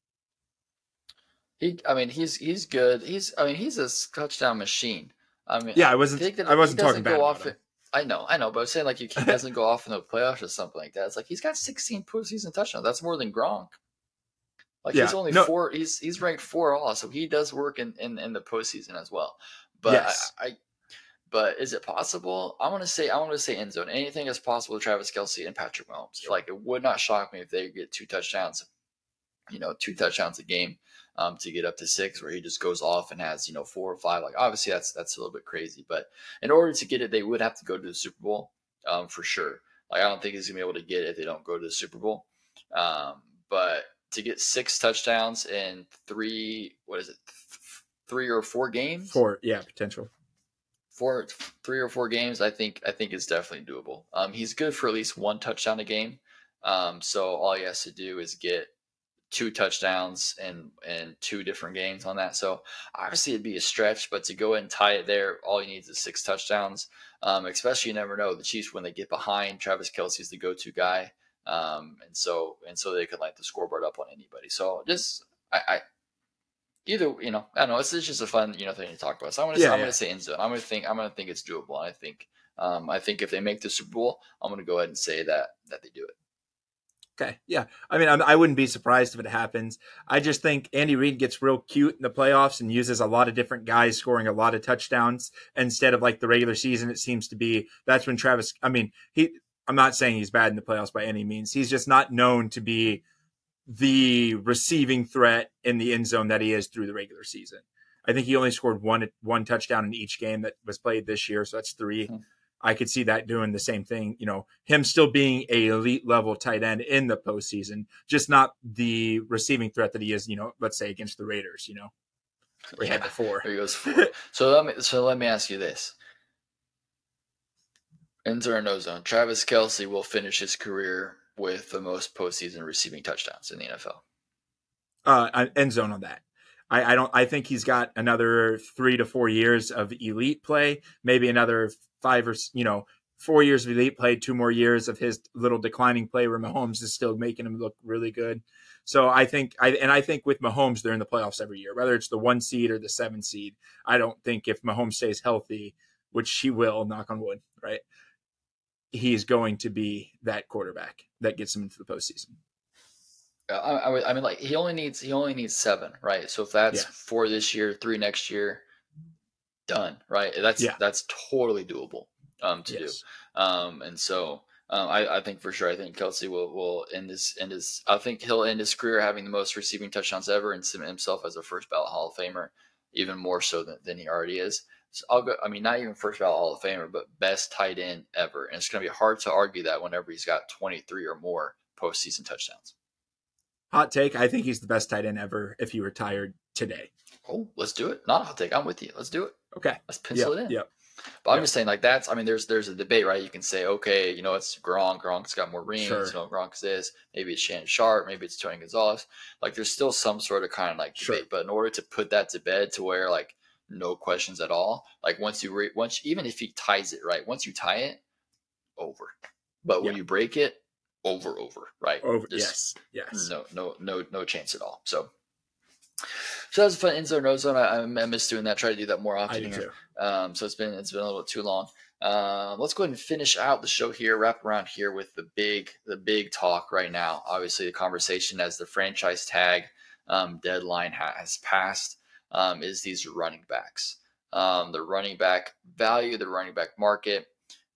He, I mean, he's he's good. He's, I mean, he's a touchdown machine. I mean, Yeah, I wasn't- I wasn't talking bad go about off him. I know, I know, but I'm saying like he doesn't go off in the playoffs or something like that. It's like he's got 16 postseason touchdowns. That's more than Gronk. Like he's only no- four. He's he's ranked four all, so he does work in in, in the postseason as well. But Yes. I, I, but is it possible? I want to say I want to say end zone. Anything is possible with Travis Kelce and Patrick Mahomes. Like it would not shock me if they get two touchdowns. You know, two touchdowns a game um, to get up to six, where he just goes off and has you know four or five. Like obviously that's that's a little bit crazy, but in order to get it, they would have to go to the Super Bowl um, for sure. Like I don't think he's gonna be able to get it if they don't go to the Super Bowl. Um, but to get six touchdowns in three, what is it, th- three or four games? four yeah potential four, three or four games. I think I think is definitely doable. Um, he's good for at least one touchdown a game. Um, so all he has to do is get two touchdowns and and two different games on that. So obviously it'd be a stretch, but to go ahead and tie it there, all he needs is six touchdowns. Um, especially you never know the Chiefs when they get behind. Travis Kelce's the go-to guy, um, and so and so they could light the scoreboard up on anybody. So just I, I either you know I don't know it's, it's just a fun you know thing to talk about. So I'm gonna Yeah, say, I'm yeah. gonna say end zone. I'm gonna think I'm gonna think it's doable. I think um, I think if they make the Super Bowl, I'm gonna go ahead and say that that they do it. Okay, yeah. I mean, I'm, I wouldn't be surprised if it happens. I just think Andy Reid gets real cute in the playoffs and uses a lot of different guys scoring a lot of touchdowns instead of like the regular season. It seems to be that's when Travis. I mean, he. I'm not saying he's bad in the playoffs by any means. He's just not known to be the receiving threat in the end zone that he is through the regular season. I think he only scored one one touchdown in each game that was played this year, so that's three. Hmm. I could see that doing the same thing. You know, him still being a elite level tight end in the postseason, just not the receiving threat that he is. You know, let's say against the Raiders. You know, where he had Yeah. before. There he goes. Four. so let me so let me ask you this: End zone or no zone? Travis Kelce will finish his career with the most postseason receiving touchdowns in the NFL. uh, end zone on that. I, I don't. I think he's got another three to four years of elite play, maybe another five or you know four years of elite play, two more years of his little declining play where Mahomes is still making him look really good. So I think I and I think with Mahomes they're in the playoffs every year, whether it's the one seed or the seven seed. I don't think if Mahomes stays healthy, which he will, knock on wood, right? He's going to be that quarterback that gets him into the postseason. I, I, I mean, like he only needs he only needs seven, right? So if that's Yeah. four this year, three next year, done, right? That's Yeah. that's totally doable um, to Yes. do. Um, and so um, I, I think for sure, I think Kelce will will end his end his. I think he'll end his career having the most receiving touchdowns ever and cement himself as a first ballot Hall of Famer, even more so than, than he already is. So I'll go. I mean, not even first ballot Hall of Famer, but best tight end ever. And it's going to be hard to argue that whenever he's got twenty three or more postseason touchdowns. Hot take: I think he's the best tight end ever if he retired today. Oh, let's do it. Not a hot take. I'm with you. Let's do it. Okay. Let's pencil Yep, it in. Yep. But I'm Yep. just saying, like that's. I mean, there's there's a debate, right? You can say, okay, you know, it's Gronk. Gronk's got more rings. Sure. You know, Gronk's this. Maybe it's Shannon Sharpe. Maybe it's Tony Gonzalez. Like, there's still some sort of kind of like debate. Sure. But in order to put that to bed, to where like no questions at all, like once you re- once even if he ties it, right? Once you tie it, over. But when Yeah. you break it, over, over, right? Over. Just- yes. Yes. no, no, no, no chance at all. So, so that was a fun end zone, no zone. I, I miss doing that. Try to do that more I often do here. Um, so it's been it's been a little bit too long. Um, let's go ahead and finish out the show here. Wrap around here with the big the big talk right now. Obviously, the conversation as the franchise tag um, deadline has passed um, is these running backs. Um, the running back value, the running back market.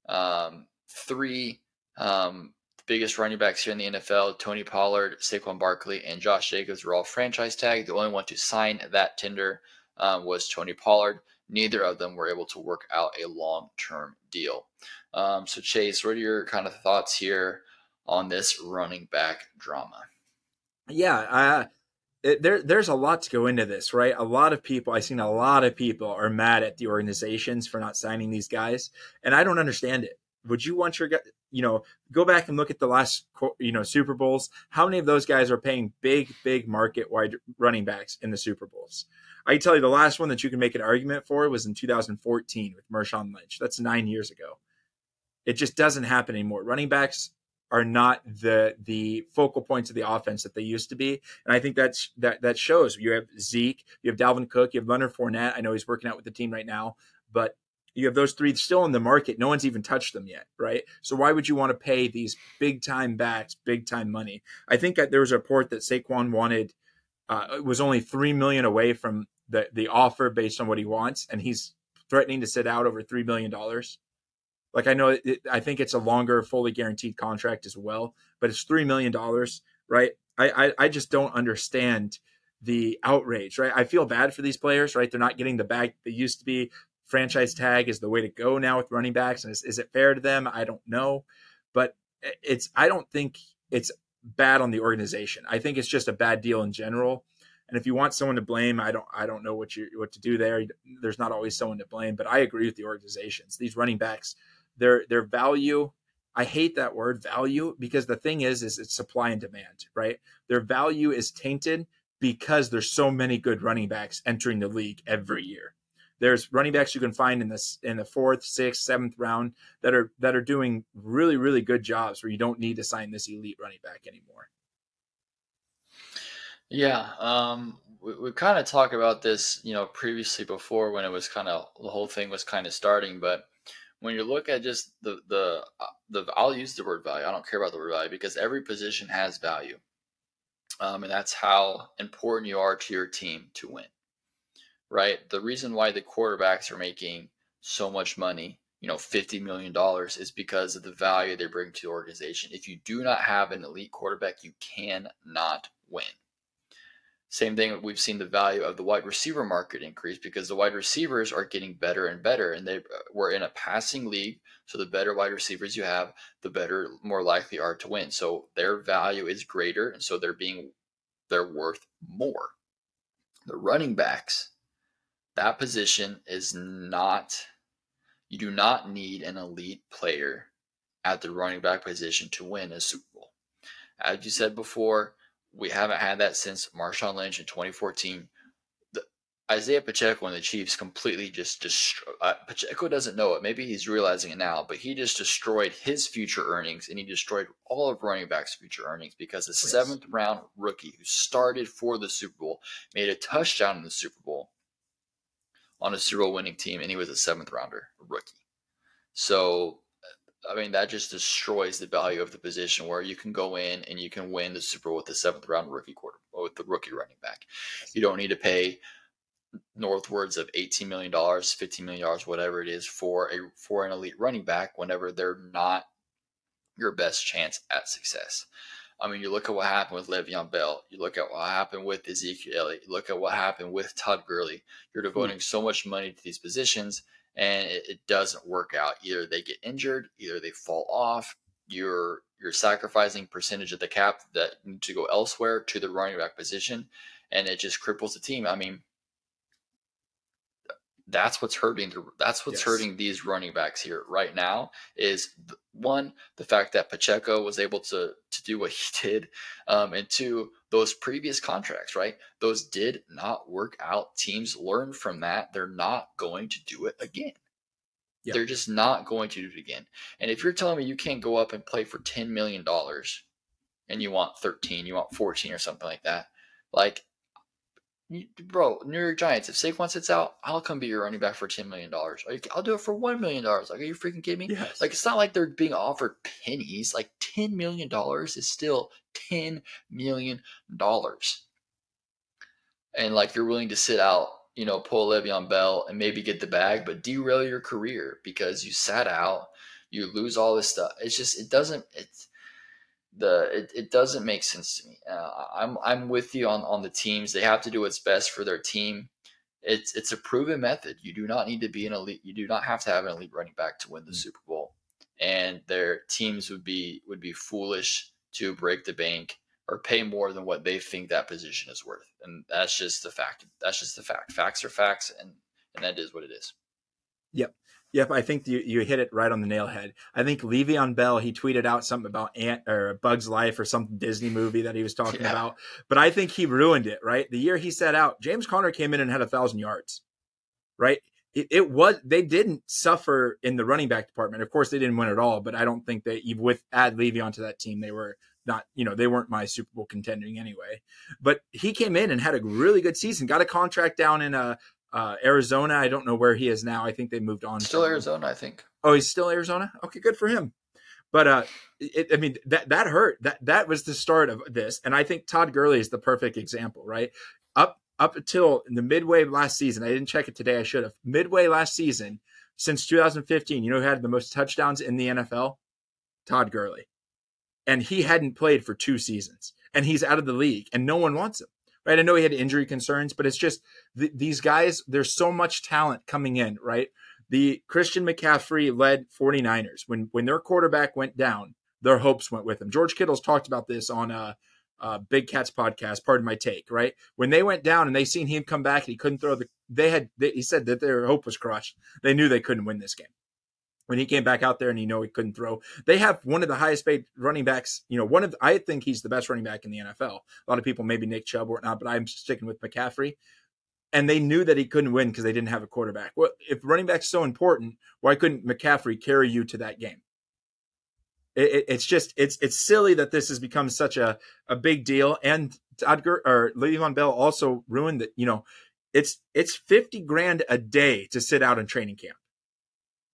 Um, three um, biggest running backs here in the NFL: Tony Pollard, Saquon Barkley, and Josh Jacobs were all franchise tag. The only one to sign that tender um, was Tony Pollard neither of them were able to work out a long term deal. Um, so, Chase, what are your kind of thoughts here on this running back drama? Yeah. Uh, it, there, there's a lot to go into this, right? A lot of people, I've seen a lot of people are mad at the organizations for not signing these guys, and I don't understand it. Would you want your you know, go back and look at the last, you know, Super Bowls? How many of those guys are paying big, big market wide running backs in the Super Bowls? I tell you the last one that you can make an argument for was in 2014 with Marshawn Lynch. That's nine years ago. It just doesn't happen anymore. Running backs are not the the focal points of the offense that they used to be, and I think that's that that shows. You have Zeke, you have Dalvin Cook, you have Leonard Fournette. I know he's working out with the team right now, but you have those three still in the market. No one's even touched them yet, right? So why would you want to pay these big time backs big time money? I think there was a report that Saquon wanted uh, was only three million away from the the offer based on what he wants, and he's threatening to sit out over three million dollars. Like I know, it, I think it's a longer, fully guaranteed contract as well, but it's three million dollars, right? I, I I just don't understand the outrage, right? I feel bad for these players, right? They're not getting the bag they used to be. Franchise tag is the way to go now with running backs, and is, is it fair to them? I don't know, but it's I don't think it's bad on the organization. I think it's just a bad deal in general. And if you want someone to blame, I don't I don't know what you what to do there. There's not always someone to blame, but I agree with the organizations. These running backs, their their value, I hate that word value because the thing is, is it's supply and demand, right? Their value is tainted because there's so many good running backs entering the league every year. There's running backs you can find in this in the fourth, sixth, seventh round that are that are doing really, really good jobs where you don't need to sign this elite running back anymore. Yeah, um, we, we kind of talked about this, you know, previously before when it was kind of the whole thing was kind of starting. But when you look at just the the uh, the, I'll use the word value. I don't care about the word value because every position has value, um, and that's how important you are to your team to win. Right. The reason why the quarterbacks are making so much money, you know, fifty million dollars, is because of the value they bring to the organization. If you do not have an elite quarterback, you cannot win. Same thing, we've seen the value of the wide receiver market increase because the wide receivers are getting better and better, and they uh, we're in a passing league. So the better wide receivers you have, the better, more likely are to win. So their value is greater, and so they're being they're worth more. The running backs, that position is not. You do not need an elite player at the running back position to win a Super Bowl. As you said before, we haven't had that since Marshawn Lynch in 2014. The, Isaiah Pacheco and the Chiefs completely just destroyed. Uh, Pacheco doesn't know it. Maybe he's realizing it now, but he just destroyed his future earnings and he destroyed all of running back's future earnings because a yes. seventh round rookie who started for the Super Bowl made a touchdown in the Super Bowl on a Super Bowl winning team, and he was a seventh rounder rookie. So I mean, that just destroys the value of the position where you can go in and you can win the Super Bowl with the seventh round rookie quarter with the rookie running back. You don't need to pay northwards of $18 million, $15 million, whatever it is for a for an elite running back whenever they're not your best chance at success. I mean, you look at what happened with Le'Veon Bell. You look at what happened with Ezekiel Elliott. You look at what happened with Todd Gurley. You're hmm. devoting so much money to these positions, and it, it doesn't work out. Either they get injured, either they fall off. You're you're sacrificing percentage of the cap that need to go elsewhere to the running back position, and it just cripples the team. I mean, that's what's hurting. That's what's yes. hurting these running backs here right now. Is one the fact that Pacheco was able to to do what he did, um, and two those previous contracts. Right, those did not work out. Teams learn from that. They're not going to do it again. Yep. They're just not going to do it again. And if you're telling me you can't go up and play for ten million dollars, and you want thirteen, you want fourteen, or something like that, like bro, New York Giants. If Saquon sits out, I'll come be your running back for ten million dollars. I'll do it for one million dollars. Like, are you freaking kidding me? Yes. Like, it's not like they're being offered pennies. Like, ten million dollars is still ten million dollars, and like you're willing to sit out, you know, pull Le'Veon Bell and maybe get the bag, but derail your career because you sat out, you lose all this stuff. It's just it doesn't. It's the it, it doesn't make sense to me. Uh, I'm I'm with you on on the teams. They have to do what's best for their team. It's it's a proven method. You do not need to be an elite. You do not have to have an elite running back to win the mm-hmm. Super Bowl. And their teams would be would be foolish to break the bank or pay more than what they think that position is worth. And that's just the fact. That's just the fact. Facts are facts, and and that is what it is. Yep. Yep, I think you, you hit it right on the nail head. I think Le'Veon Bell he tweeted out something about Ant or Bug's Life or some Disney movie that he was talking yeah. about, but I think he ruined it. Right, the year he set out, James Conner came in and had a thousand yards. Right, it, it, was they didn't suffer in the running back department. Of course, they didn't win at all, but I don't think that even with add Le'Veon to that team, they were not you know they weren't my Super Bowl contending anyway. But he came in and had a really good season, got a contract down in a uh, Arizona. I don't know where he is now. I think they moved on. Still Arizona, I think. Oh, he's still Arizona. Okay, good for him. But uh, it, I mean that that hurt. That that was the start of this, and I think Todd Gurley is the perfect example, right? Up up until the midway last season, I didn't check it today. I should have. Midway last season, since 2015, you know who had the most touchdowns in the NFL? Todd Gurley, and he hadn't played for two seasons, and he's out of the league, and no one wants him right? I know he had injury concerns, but it's just th- these guys, there's so much talent coming in, right? The Christian McCaffrey led 49ers. When when their quarterback went down, their hopes went with him. George Kittle's talked about this on uh, uh, Big Cats podcast. Pardon my take. Right when they went down and they seen him come back and he couldn't throw the. They had. They, he said that their hope was crushed. They knew they couldn't win this game. When he came back out there and he know he couldn't throw. They have one of the highest paid running backs. You know, one of I think he's the best running back in the NFL. A lot of people maybe Nick Chubb or whatnot, but I'm sticking with McCaffrey. And they knew that he couldn't win because they didn't have a quarterback. Well, if running back's so important, why couldn't McCaffrey carry you to that game? It, it, it's just it's it's silly that this has become such a, a big deal. And Todd or Le'Veon Bell also ruined that. You know, it's it's fifty grand a day to sit out in training camp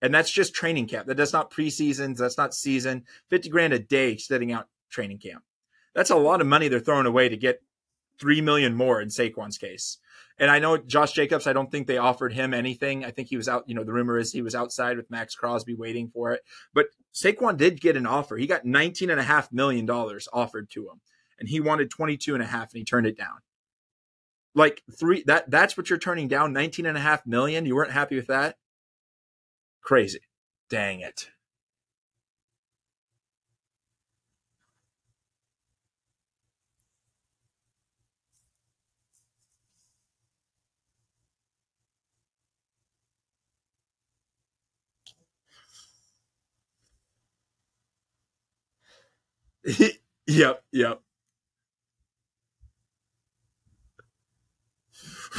and that's just training camp. That does not preseasons. That's not season. Fifty grand a day sitting out training camp. That's a lot of money they're throwing away to get three million more in Saquon's case. And I know Josh Jacobs. I don't think they offered him anything. I think he was out. You know, the rumor is he was outside with Maxx Crosby waiting for it. But Saquon did get an offer. He got nineteen and a half million dollars offered to him, and he wanted twenty two and a half, and he turned it down. Like three that that's what you're turning down 19 and a half million. You weren't happy with that? Crazy. Dang it. yep, yep.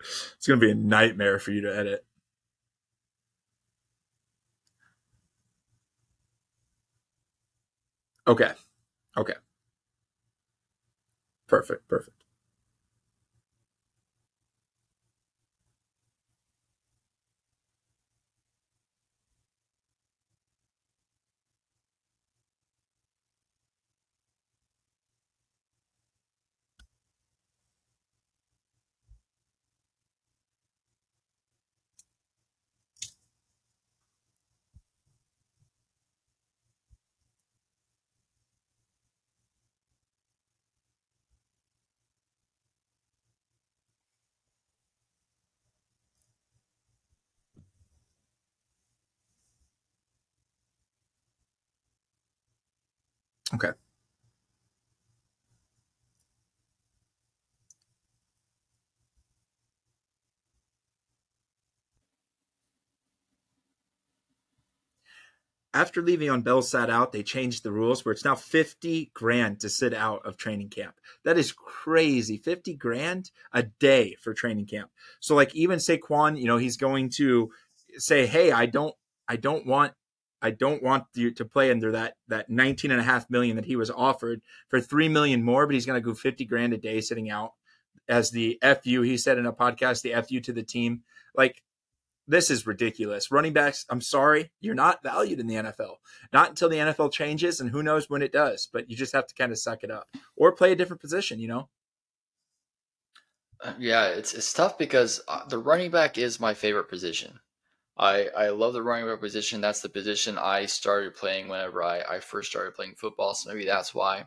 it's going to be a nightmare for you to edit. Okay. Okay. Perfect. Perfect. Okay. After Le'Veon Bell sat out, they changed the rules where it's now 50 grand to sit out of training camp. That is crazy. 50 grand a day for training camp. So like even Saquon, you know, he's going to say, Hey, I don't, I don't want I don't want you to play under that that 19 and a half million that he was offered for 3 million more, but he's going to go 50 grand a day sitting out as the FU. He said in a podcast, the FU to the team. Like, this is ridiculous. Running backs, I'm sorry, you're not valued in the NFL. Not until the NFL changes, and who knows when it does, but you just have to kind of suck it up or play a different position, you know? Uh, yeah, it's, it's tough because uh, the running back is my favorite position. I, I love the running back position. That's the position I started playing whenever I, I first started playing football. So maybe that's why.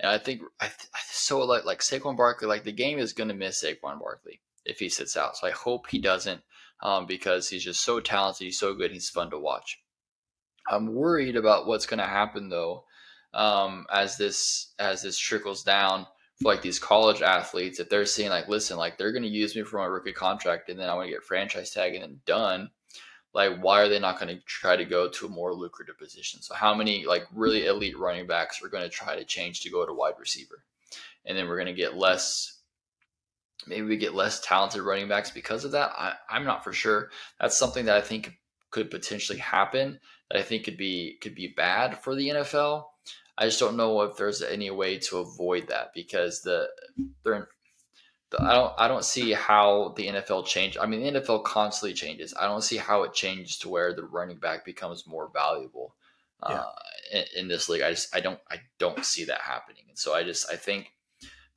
And I think I, I so like like Saquon Barkley, like the game is going to miss Saquon Barkley if he sits out. So I hope he doesn't um, because he's just so talented. He's so good. He's fun to watch. I'm worried about what's going to happen though um, as this as this trickles down for like these college athletes. If they're seeing like, listen, like they're going to use me for my rookie contract, and then I want to get franchise tag and then done like why are they not going to try to go to a more lucrative position? So how many like really elite running backs are going to try to change to go to wide receiver? And then we're going to get less maybe we get less talented running backs because of that? I, i'm not for sure. That's something that i think could potentially happen that i think could be could be bad for the nfl i just don't know if there's any way to avoid that because the they're I don't I don't see how the NFL change. I mean, the NFL constantly changes. I don't see how it changes to where the running back becomes more valuable uh, yeah. in, in, this league. I just I don't I don't see that happening. And so I just I think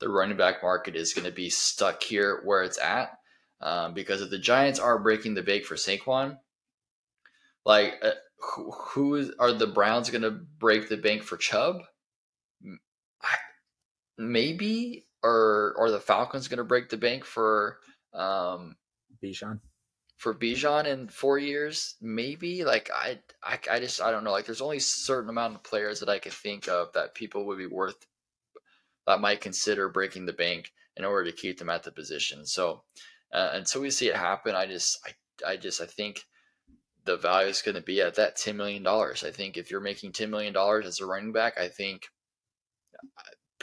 the running back market is going to be stuck here where it's at um, because if the Giants are breaking the bank for Saquon, like uh, who, who is, are the Browns going to break the bank for Chubb? I, maybe or or the Falcons going to break the bank for um Bijan for Bijan in four years? Maybe. Like I, I, I just I don't know. Like there's only a certain amount of players that I could think of that people would be worth that might consider breaking the bank in order to keep them at the position. So uh, until we see it happen, I just I I just I think the value is going to be at that $10 million. I think if you're making $10 million as a running back, I think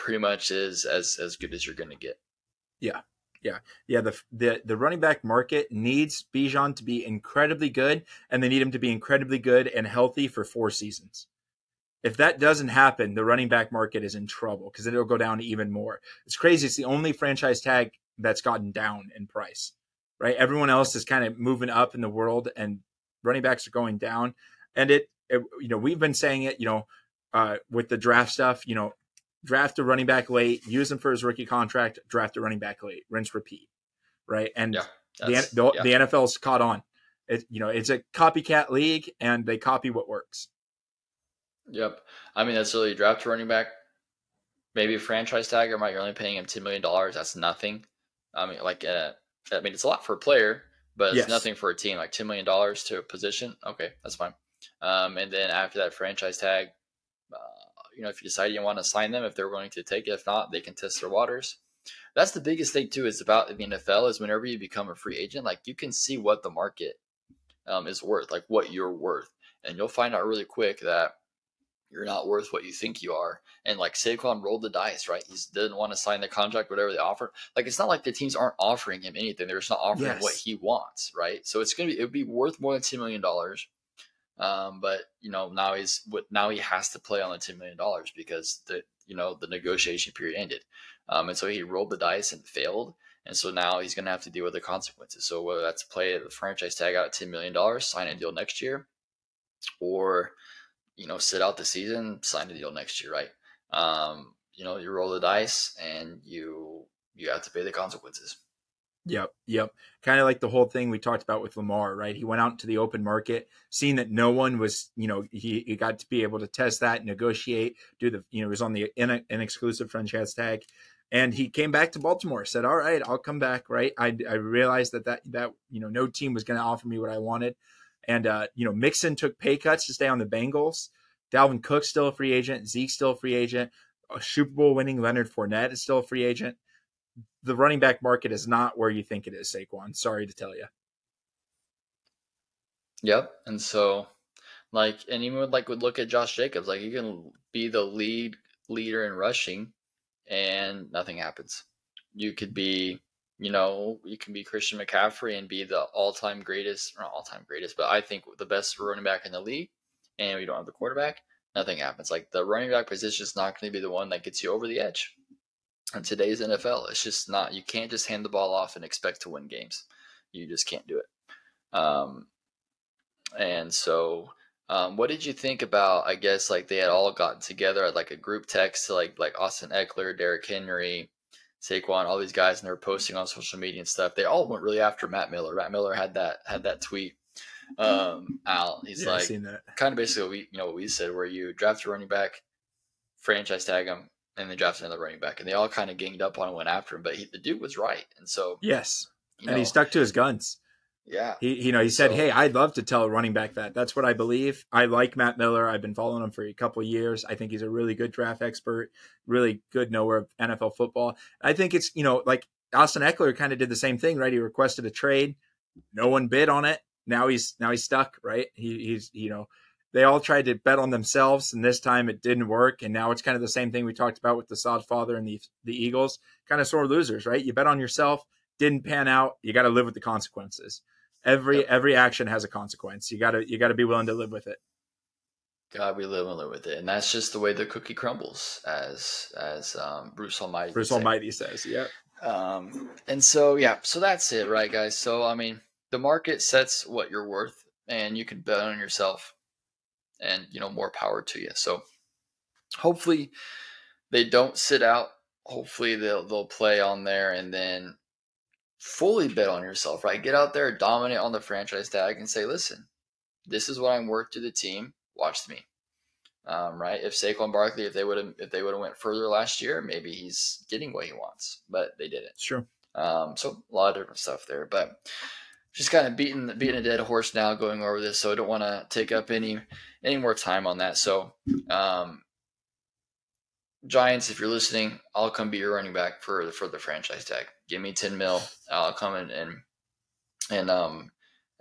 pretty much is as, as good as you're going to get. Yeah. Yeah. Yeah. The, the, the running back market needs Bijan to be incredibly good, and they need him to be incredibly good and healthy for four seasons. If that doesn't happen, the running back market is in trouble because it'll go down even more. It's crazy. It's the only franchise tag that's gotten down in price, right? Everyone else is kind of moving up in the world, and running backs are going down. And it, it you know, we've been saying it, you know, uh, with the draft stuff, you know, draft a running back late, use him for his rookie contract, draft a running back late, rinse, repeat, right? And yeah, the, the, yeah. the NFL's caught on. It, you know, it's a copycat league, and they copy what works. Yep. I mean, that's really draft a running back, maybe a franchise tag, or might you're only paying him ten million dollars. That's nothing. I mean, like, uh, I mean, it's a lot for a player, but it's yes. nothing for a team. Like ten million dollars to a position, okay, that's fine. Um, and then after that franchise tag, you know, if you decide you want to sign them, if they're willing to take it, if not, they can test their waters. That's the biggest thing too. Is about the NFL is whenever you become a free agent, like you can see what the market um, is worth, like what you're worth, and you'll find out really quick that you're not worth what you think you are. And like Saquon rolled the dice, right? He didn't want to sign the contract, whatever they offer. Like it's not like the teams aren't offering him anything; they're just not offering yes. what he wants, right? So it's gonna be it would be worth more than ten million dollars. Um, but you know now he's now he has to play on the ten million dollars because the you know the negotiation period ended, um, and so he rolled the dice and failed. And so now he's going to have to deal with the consequences. So whether that's play the franchise tag out $10 million, sign a deal next year, or you know, sit out the season, sign a deal next year, right? Um, you know, you roll the dice and you you have to pay the consequences. Yep, yep. Kind of like the whole thing we talked about with Lamar, right? He went out into the open market, seeing that no one was, you know, he, he got to be able to test that, negotiate, do the, you know, was on the in, an exclusive franchise tag, and he came back to Baltimore. Said, "All right, I'll come back." Right? I I realized that that that you know no team was going to offer me what I wanted. And uh, you know, Mixon took pay cuts to stay on the Bengals. Dalvin Cook still a free agent. Zeke still a free agent. A Super Bowl winning Leonard Fournette is still a free agent. The running back market is not where you think it is, Saquon. Sorry to tell you. Yep. And so, like, and even with, like, would look at Josh Jacobs, like, you can be the lead leader in rushing, and nothing happens. You could be you know, you can be Christian McCaffrey and be the all-time greatest, or all-time greatest, but I think the best running back in the league, and we don't have the quarterback, nothing happens. Like the running back position is not going to be the one that gets you over the edge. In today's NFL, it's just not. You can't just hand the ball off and expect to win games. You just can't do it. Um, and so, um, what did you think about? I guess like they had all gotten together at like a group text to like like Austin Ekeler, Derrick Henry, Saquon, all these guys, and they were posting on social media and stuff. They all went really after Matt Miller. Matt Miller had that had that tweet um, out. He's yeah, like kind of basically we you know what we said, where you draft a running back, franchise tag him, and then draft another running back, and they all kind of ganged up on and went after him. But he, the dude was right, and so yes, and know, he stuck to his guns. Yeah. He, you know, he said, so, "Hey, I'd love to tell a running back that. That's what I believe. I like Matt Miller. I've been following him for a couple years. I think he's a really good draft expert, really good knower of NFL football. I think it's, you know, like Austin Ekeler kind of did the same thing, right? He requested a trade. No one bid on it. Now he's now he's stuck, right? He, he's, you know, they all tried to bet on themselves, and this time it didn't work. And now it's kind of the same thing we talked about with the Sod father and the the Eagles, kind of sore losers, right? You bet on yourself, didn't pan out. You got to live with the consequences every yep. every action has a consequence. You gotta you gotta be willing to live with it. God, we live and live with it, and that's just the way the cookie crumbles, as as um, Bruce Almighty. Bruce Almighty says, "Yeah." Um, and so yeah, so that's it, right, guys? So I mean, the market sets what you're worth, and you can bet on yourself, and you know more power to you. So hopefully, they don't sit out. Hopefully, they'll they'll play on there, and then fully bet on yourself, right? Get out there, dominate on the franchise tag, and say, listen, this is what I'm worth to the team. Watch me. Um, right? If Saquon Barkley, if they would have, if they would have went further last year, maybe he's getting what he wants, but they didn't. Sure. Um, so a lot of different stuff there, but just kind of beating beating a dead horse now, going over this. So I don't want to take up any any more time on that. So um, Giants, if you're listening, I'll come be your running back for the for the franchise tag. Give me ten mil. I'll come in and and um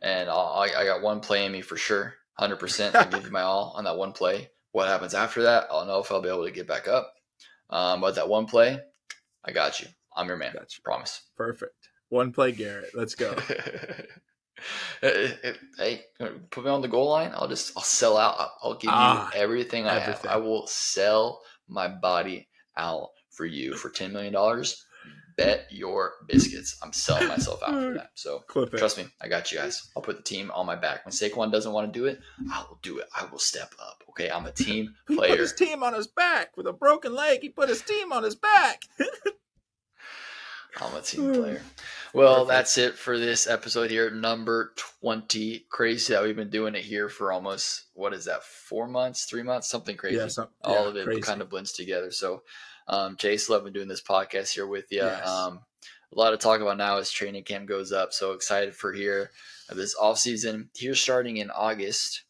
and I'll, I, I got one play in me for sure, hundred percent. I give you my all on that one play. What happens after that, I'll know if I'll be able to get back up. Um, but that one play, I got you. I'm your man. Gotcha. Promise. Perfect. One play, Garrett. Let's go. hey, put me on the goal line. I'll just I'll sell out. I'll- I'll give Ah, you everything I everything. have. I will sell my body out for you for ten million dollars. Bet your biscuits. I'm selling myself out for that. So Clip it. trust me, I got you guys. I'll put the team on my back. When Saquon doesn't want to do it, I will do it. I will step up. Okay, I'm a team player. He put his team on his back with a broken leg. He put his team on his back. A team player. Well, Perfect. that's it for this episode here, number 20. Crazy that we've been doing it here for almost, what is that, four months, three months? Something crazy. Yeah, some- All yeah, of it crazy. kind of blends together. So, um, Chase, love been doing this podcast here with you. Yes. Um, a lot of talk about now as training camp goes up. So excited for here uh, this off season. Here, starting in August,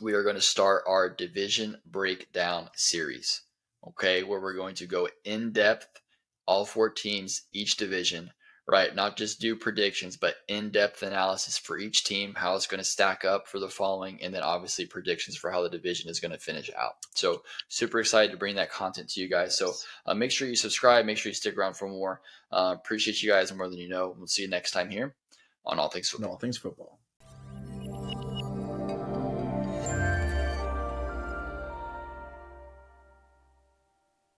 we are going to start our division breakdown series. Okay, where we're going to go in depth, all four teams, each division, right? Not just do predictions, but in depth analysis for each team, how it's going to stack up for the following, and then obviously predictions for how the division is going to finish out. So, super excited to bring that content to you guys. So, uh, make sure you subscribe, make sure you stick around for more. Uh, appreciate you guys more than you know. We'll see you next time here on All Things Football. No, things football.